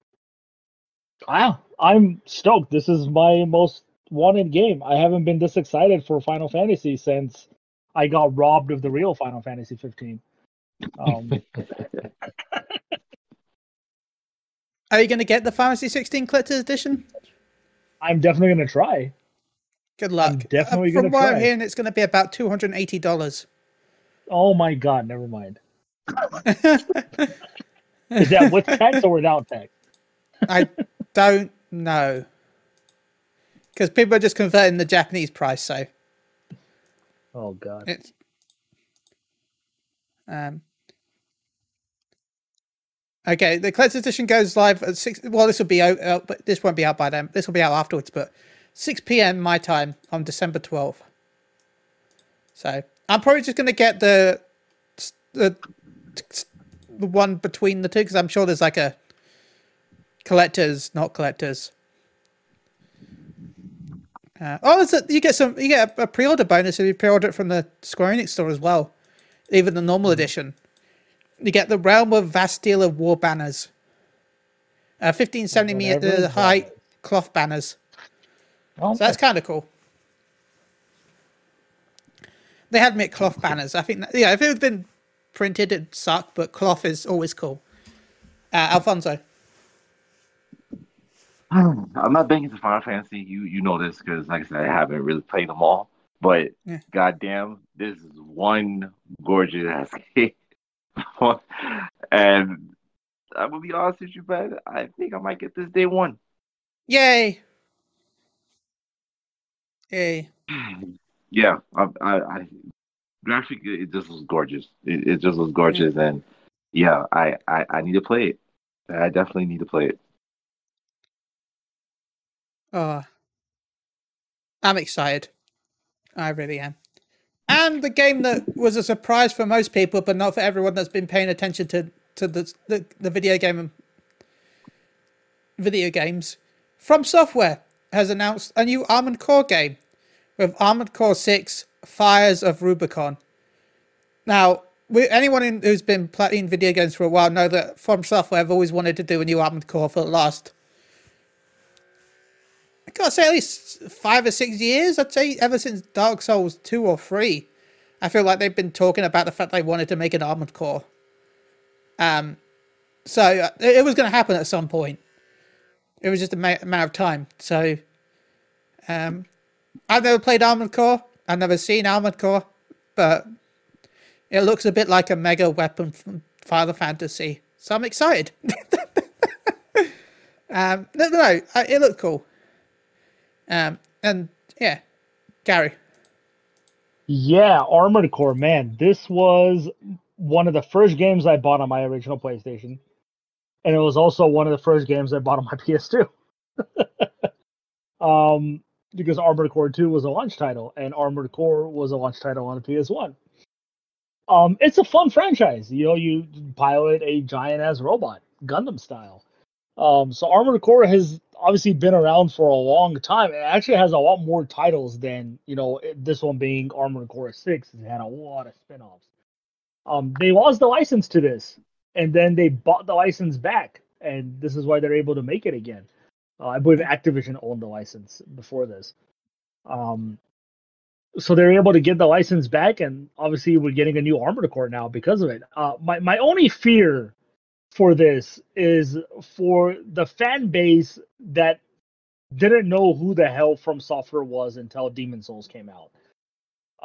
wow, I'm stoked. This is my most wanted game. I haven't been this excited for Final Fantasy since I got robbed of the real Final Fantasy 15. Um, Are you going to get the Fantasy 16 Collector's Edition? I'm definitely gonna try. Good luck. I'm definitely Uh, From what I'm hearing, it's going to be about two hundred and eighty dollars. Oh my god, never mind. Is that with tax or without tax? I don't know because people are just converting the Japanese price, so Oh god. it's um. Okay, the collector's edition goes live at six. Well, this will be out, uh, but this won't be out by then. This will be out afterwards, but six p.m. my time on December twelfth. So I'm probably just going to get the the the one between the two because I'm sure there's like a collectors, not collectors. Uh, oh, there's a, you get some. You get a, a pre-order bonus if you pre-order it from the Square Enix store as well, even the normal edition. You get the Realm of Valisthea War banners, uh, fifteen Whatever centimeter that height cloth banners. So that's kind of cool. They had made cloth banners. I think, that, yeah, if it had been printed, it'd suck, but cloth is always cool. Uh, Alfonso. I'm not big into Final Fantasy. You you know this because, like I said, I haven't really played them all. But Yeah. goddamn, this is one gorgeous ass game. and I'm gonna be honest with you, man. I think I might get this day one. Yay! Yay. Yeah, I, I, I graphic it just was gorgeous. It, it just was gorgeous, and yeah, I, I I need to play it. I definitely need to play it. Oh, I'm excited. I really am. And the game that was a surprise for most people, but not for everyone that's been paying attention to to the the, the video game video games. From Software has announced a new Armored Core game with Armored Core Six: Fires of Rubicon. Now, anyone who's been playing video games for a while know that From Software have always wanted to do a new Armored Core for the last I gotta say at least five or six years. I'd say ever since Dark Souls two or three, I feel like they've been talking about the fact they wanted to make an armored core. Um, so uh, it was going to happen at some point. It was just a ma- matter of time. So, um, I've never played Armored Core. I've never seen Armored Core, but it looks a bit like a mega weapon from Final Fantasy. So I'm excited. um, no, no, it looked cool. Um, and yeah, Gary. Yeah, Armored Core, man. This was one of the first games I bought on my original PlayStation. And it was also one of the first games I bought on my PS2. um, because Armored Core 2 was a launch title, and Armored Core was a launch title on the PS1. Um, it's a fun franchise. You know, you pilot a giant ass robot, Gundam style. Um, so Armored Core has obviously been around for a long time. It actually has a lot more titles than you know. This one being Armored Core Six, it had a lot of spin-offs. Um, they lost the license to this, and then they bought the license back, and this is why they're able to make it again. Uh, I believe Activision owned the license before this. Um, so they're able to get the license back, and obviously we're getting a new Armored Core now because of it. Uh, my my only fear for this is for the fan base that didn't know who the hell From Software was until Demon Souls came out.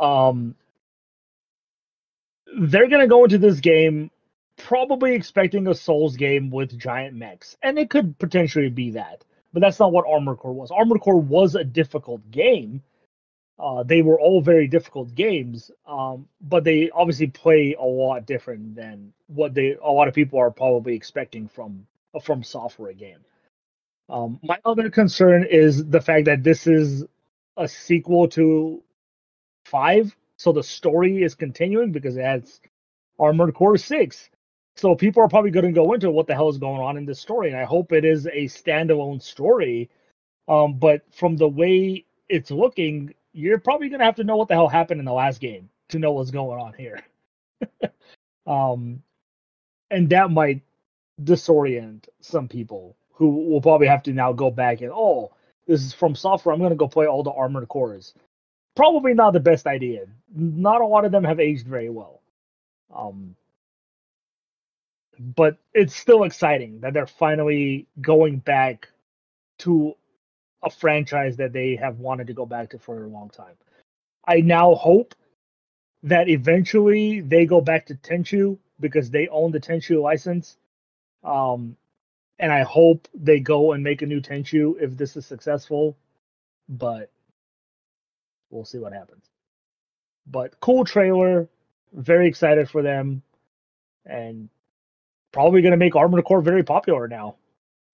Um, they're gonna go into this game probably expecting a Souls game with giant mechs, and it could potentially be that, but that's not what Armored Core was. Armored Core was a difficult game. Uh, they were all very difficult games, um, but they obviously play a lot different than what they a lot of people are probably expecting from a from software game. Um, my other concern is the fact that this is a sequel to five, so the story is continuing because it has Armored Core six. So people are probably going to go into what the hell is going on in this story, and I hope it is a standalone story. Um, but from the way it's looking, you're probably going to have to know what the hell happened in the last game to know what's going on here. um, and that might disorient some people who will probably have to now go back and oh, this is from software. I'm going to go play all the armored cores. Probably not the best idea. Not a lot of them have aged very well. Um, but it's still exciting that they're finally going back to a franchise that they have wanted to go back to for a long time. I now hope that eventually they go back to Tenchu because they own the Tenchu license. Um, and I hope they go and make a new Tenchu if this is successful. But we'll see what happens. But cool trailer, very excited for them, and probably going to make Armored Core very popular now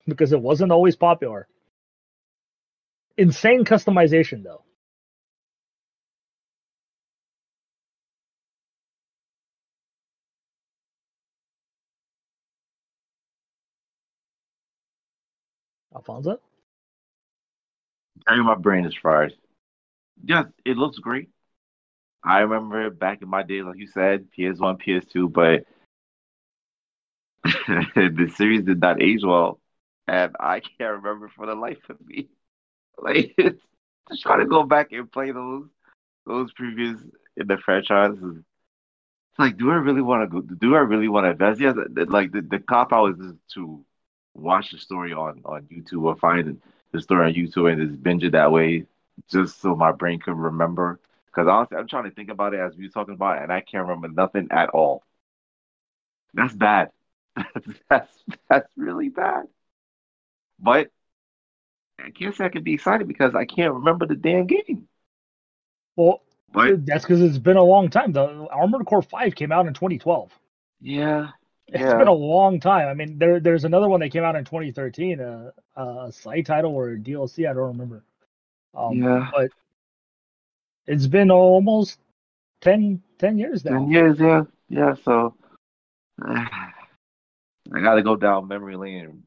because it wasn't always popular. Insane customization though. Alfonso? Gary my brain is fried. Yes, it looks great. I remember back in my day, like you said, PS1, PS2, but the series did not age well, and I can't remember for the life of me. Like just trying to go back and play those those previous in the franchise. It's like, do I really want to go? Do I really want to invest? Yeah, like the, the cop out is to watch the story on on YouTube or find the story on YouTube and just binge it that way, just so my brain can remember. Because honestly, I'm trying to think about it as we were talking about, it, and I can't remember nothing at all. That's bad. that's that's really bad. But I can't say I can be excited because I can't remember the damn game. Well, But that's because it's been a long time. The Armored Core Five came out in 2012. yeah, It's Yeah. been a long time. I mean, there there's another one that came out in 2013, a a side title or a DLC. I don't remember. Um, Yeah. But it's been almost 10, 10 years now. ten years. Yeah, yeah. So I got to go down memory lane and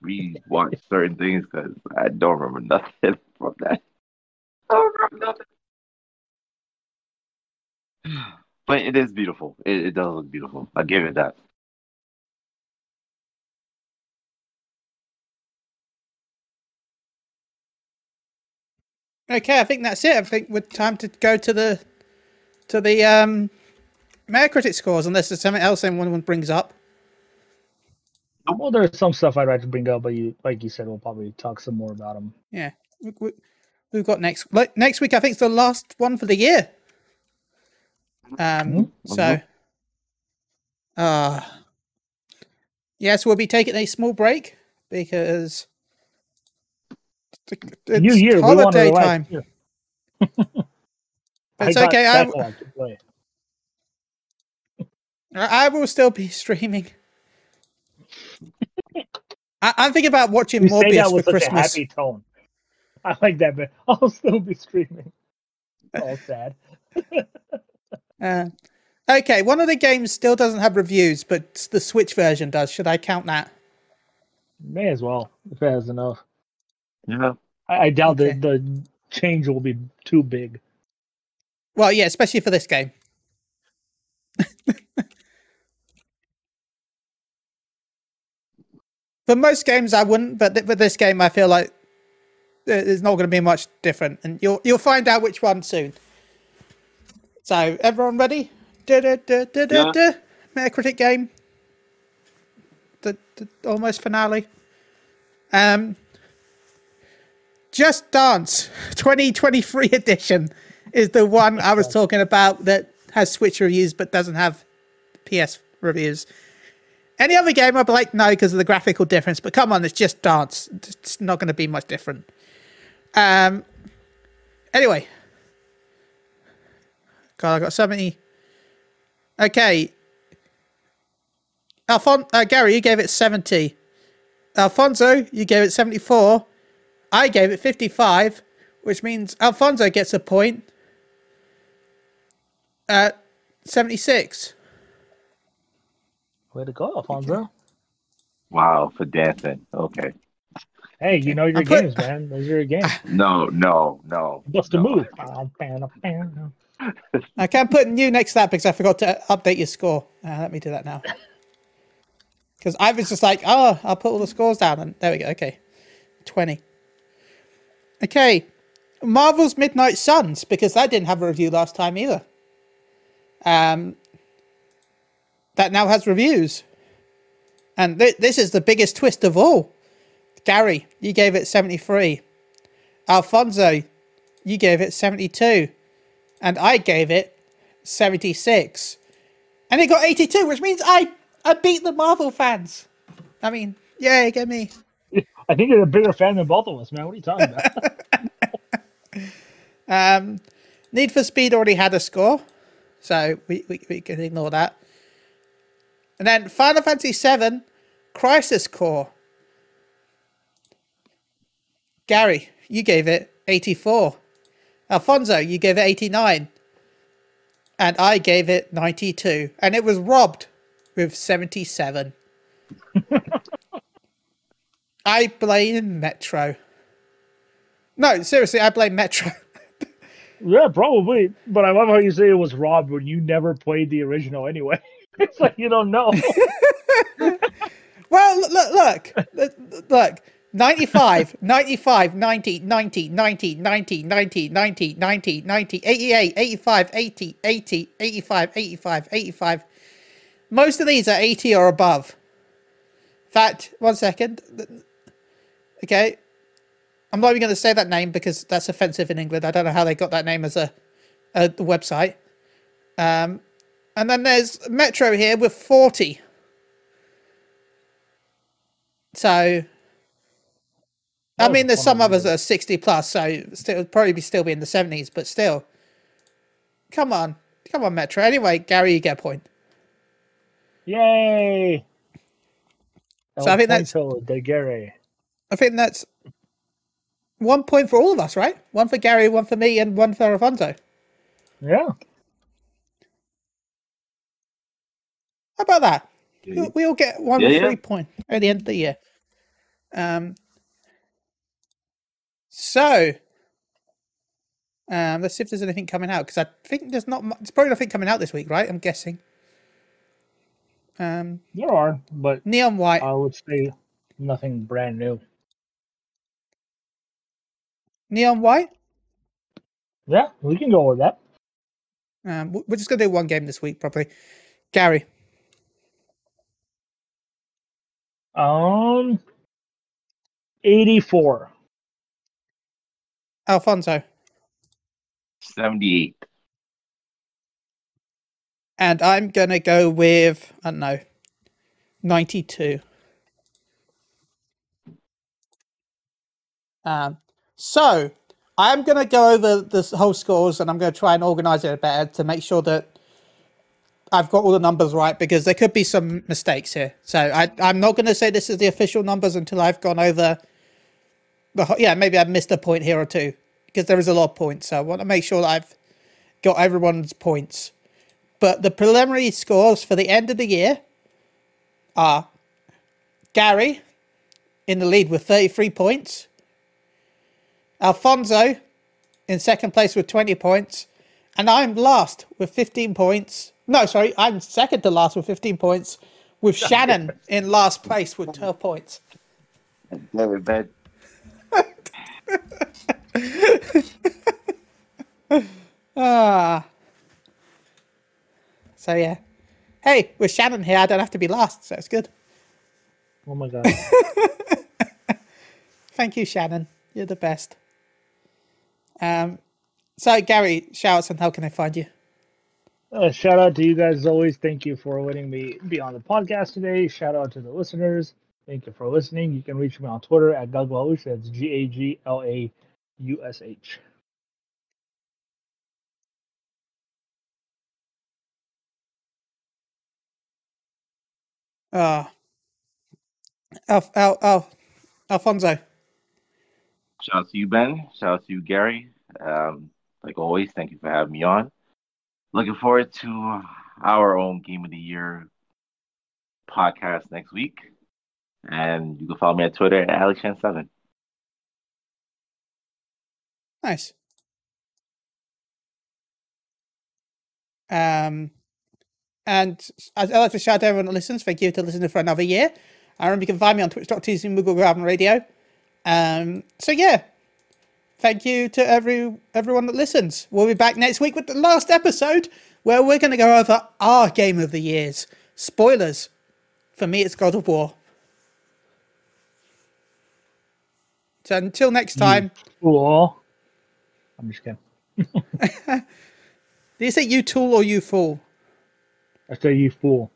re-watch certain things because I don't remember nothing from that. I don't remember nothing. But it is beautiful. It, it does look beautiful. I give it that. Okay, I think that's it. I think we're time to go to the to the um Metacritic scores, unless there's something else anyone brings up. Well, there's some stuff I'd like to bring up, but you, like you said, we'll probably talk some more about them. Yeah, we, we've got next like, next week. I think it's the last one for the year. Um, so, uh yes, we'll be taking a small break because it's New year, holiday time. But it's okay. I, backlog to play. I will still be streaming. I, I'm thinking about watching You say Morbius that for with such a Christmas. happy tone. I like that, but I'll still be screaming. All sad. Uh, okay, one of the games still doesn't have reviews, but the Switch version does. Should I count that? May as well if it has enough. Yeah. I, I doubt Okay. that the change will be too big. Well, yeah, especially for this game. For most games, I wouldn't, but th- for this game, I feel like there's not going to be much different, and you'll you'll find out which one soon. So, everyone ready? Da, da, da, da, da, Yeah. da. Metacritic game. The, the almost finale. Um, Just Dance 2023 edition is the one I was talking about that has Switch reviews but doesn't have PS reviews. Any other game, I'd be like, no, because of the graphical difference. But come on, it's just Dance. It's not going to be much different. Um. Anyway, God, I got so many. Okay. Alfon- uh, Gary, you gave it 70. Alfonso, you gave it 74. I gave it 55, which means Alfonso gets a point at 76. Way to go, Alfonso. Wow, for dancing. Okay. Hey, you know your I put- games, man. Those are your games. No, no, no. Bust a no. move. I can't put you next to that because I forgot to update your score. Uh, let me do that now. Because I was just like, oh, I'll put all the scores down. And there we go. Okay. 20. Okay. Marvel's Midnight Suns, because that didn't have a review last time either. Um, that now has reviews. And th- this is the biggest twist of all. Gary, you gave it 73. Alfonso, you gave it 72 and I gave it 76. And it got 82, which means I, I beat the Marvel fans. I mean, yay, get me. I think you're a bigger fan than both of us, man. What are you talking about? Um, Need for Speed already had a score, so we, we, we can ignore that. And then Final Fantasy VII Crisis Core. Gary, you gave it 84. Alfonso, you gave it 89. And I gave it 92. And it was robbed with 77. I blame Metro. No, seriously, I blame Metro. yeah, probably. But I love how you say it was robbed when you never played the original anyway. it's like you don't know. Well, look, look, look, look. 95, 95, 90, 90, 90, 90, 90, 90, 90, 90, 88, 85, 80, 80, 85, 85, 85. Most of these are 80 or above. In fact, one second. Okay. I'm not even going to say that name because that's offensive in England. I don't know how they got that name as a, a website. Um, and then there's Metro here with 40. So, I mean, there's some others that are 60 plus, so still probably be still be in the 70s, but still. Come on. Come on, Metro. Anyway, Gary, you get a point. Yay! So I think that's- de Guerre. I think that's one point for all of us, right? One for Gary, one for me, and one for Alfonso. Yeah. How about that? We, we all get one Yeah, yeah. free point at the end of the year. Um. So, um, let's see if there's anything coming out because I think there's not. Much, there's probably nothing coming out this week, right? I'm guessing. Um, There are, but Neon White. I would say nothing brand new. Neon White. Yeah, we can go with that. Um, we're just gonna do one game this week, probably. Gary, Um, 84. Alfonso, 78. and I'm gonna go with I don't know, ninety-two. Um, so I'm gonna go over the whole scores, and I'm gonna try and organize it better to make sure that I've got all the numbers right because there could be some mistakes here. So I, I'm not gonna say this is the official numbers until I've gone over. The, yeah, maybe I've missed a point here or two because there is a lot of points. So I want to make sure that I've got everyone's points. But the preliminary scores for the end of the year are Gary in the lead with 33 points, Alfonso in second place with 20 points, and I'm last with 15 points No, sorry, I'm second to last with 15 points, with Shannon in last place with 12 points. Very bad. Ben. Ah. So yeah. Hey, with Shannon here, I don't have to be last, so it's good. Oh my god. Thank you, Shannon. You're the best. Um, so Gary, shout shouts and how can I find you? Uh, shout out to you guys as always. Thank you for letting me be on the podcast today. Shout out to the listeners. Thank you for listening. You can reach me on Twitter at Gaglaush. That's G A G L A U S H. Uh, Al- Al- Al- Alfonso. Shout out to you, Ben. Shout out to you, Gary. Um, like always, thank you for having me on. Looking forward to our own Game of the Year podcast next week. And you can follow me on Twitter at AlexChan7. Nice. Um, and I'd I'd like to shout out to everyone that listens. Thank you to listening for another year. I remember you can find me on twitch.tv Moogle Graven Radio. Um, so yeah, thank you to every everyone that listens. We'll be back next week with the last episode where we're going to go over our game of the years. Spoilers. For me, it's God of War. So until next time, Cool. I'm just kidding. do you say you tool or you fool? I say you fool.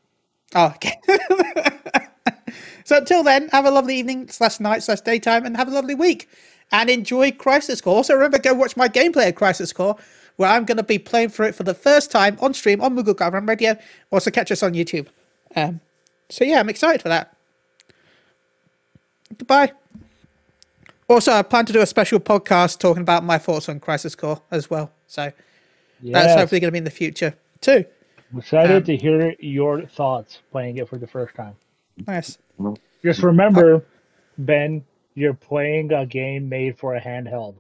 Oh, okay. so until then, have a lovely evening slash night slash daytime and have a lovely week. And enjoy Crisis Core. Also remember go watch my gameplay of Crisis Core, where I'm gonna be playing for it for the first time on stream on Moogle Garden Radio. Also catch us on YouTube. Um so yeah, I'm excited for that. Goodbye. Also, I plan to do a special podcast talking about my thoughts on Crisis Core as well. So that's Yes. hopefully going to be in the future too. I'm excited um, to hear your thoughts playing it for the first time. Nice. Just remember, Ben, you're playing a game made for a handheld.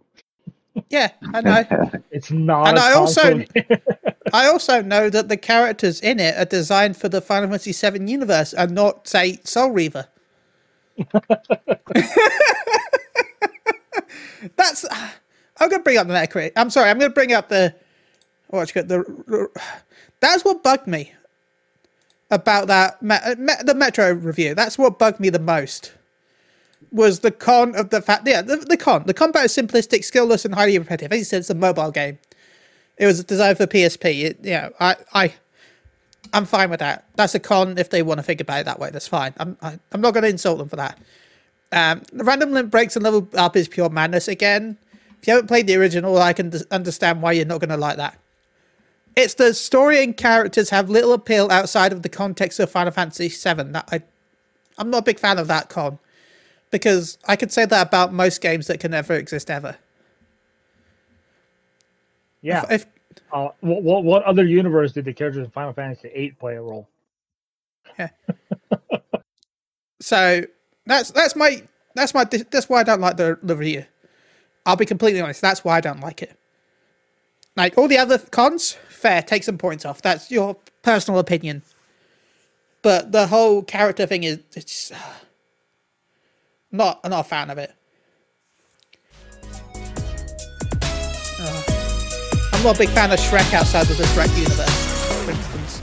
Yeah, I know. It's not. And I also- I also know that the characters in it are designed for the Final Fantasy VII universe and not, say, Soul Reaver. That's. I'm going to bring up the Metacritic. I'm sorry, I'm going to bring up the. What's it called? The. That's what bugged me about that me, the Metro review. That's what bugged me the most. Was the con of the fact, yeah, the, the con. The combat is simplistic, skillless, and highly repetitive. As you said, it's a mobile game. It was designed for PSP. It, I, I, I'm fine with that. That's a con if they want to think about it that way. That's fine. I'm, I, I'm not going to insult them for that. Um, the random limit breaks and level up is pure madness again. If you haven't played the original, I can understand why you're not going to like that. It's the story and characters have little appeal outside of the context of Final Fantasy VII. That I, I'm not a big fan of that con because I could say that about most games that can never exist ever. yeah. If Uh, what, what what other universe did the characters in Final Fantasy VIII play a role? Yeah. So that's that's my that's my that's why I don't like the the review. I'll be completely honest. That's why I don't like it. Like all the other cons, fair, take some points off. That's your personal opinion. But the whole character thing is it's uh, not I'm not a fan of it. Uh, I'm not a big fan of Shrek outside of the Shrek universe, for instance.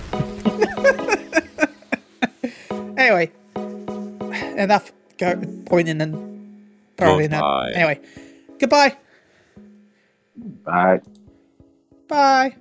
anyway, enough go pointing and probably Goodbye. Anyway, goodbye. Bye. Bye.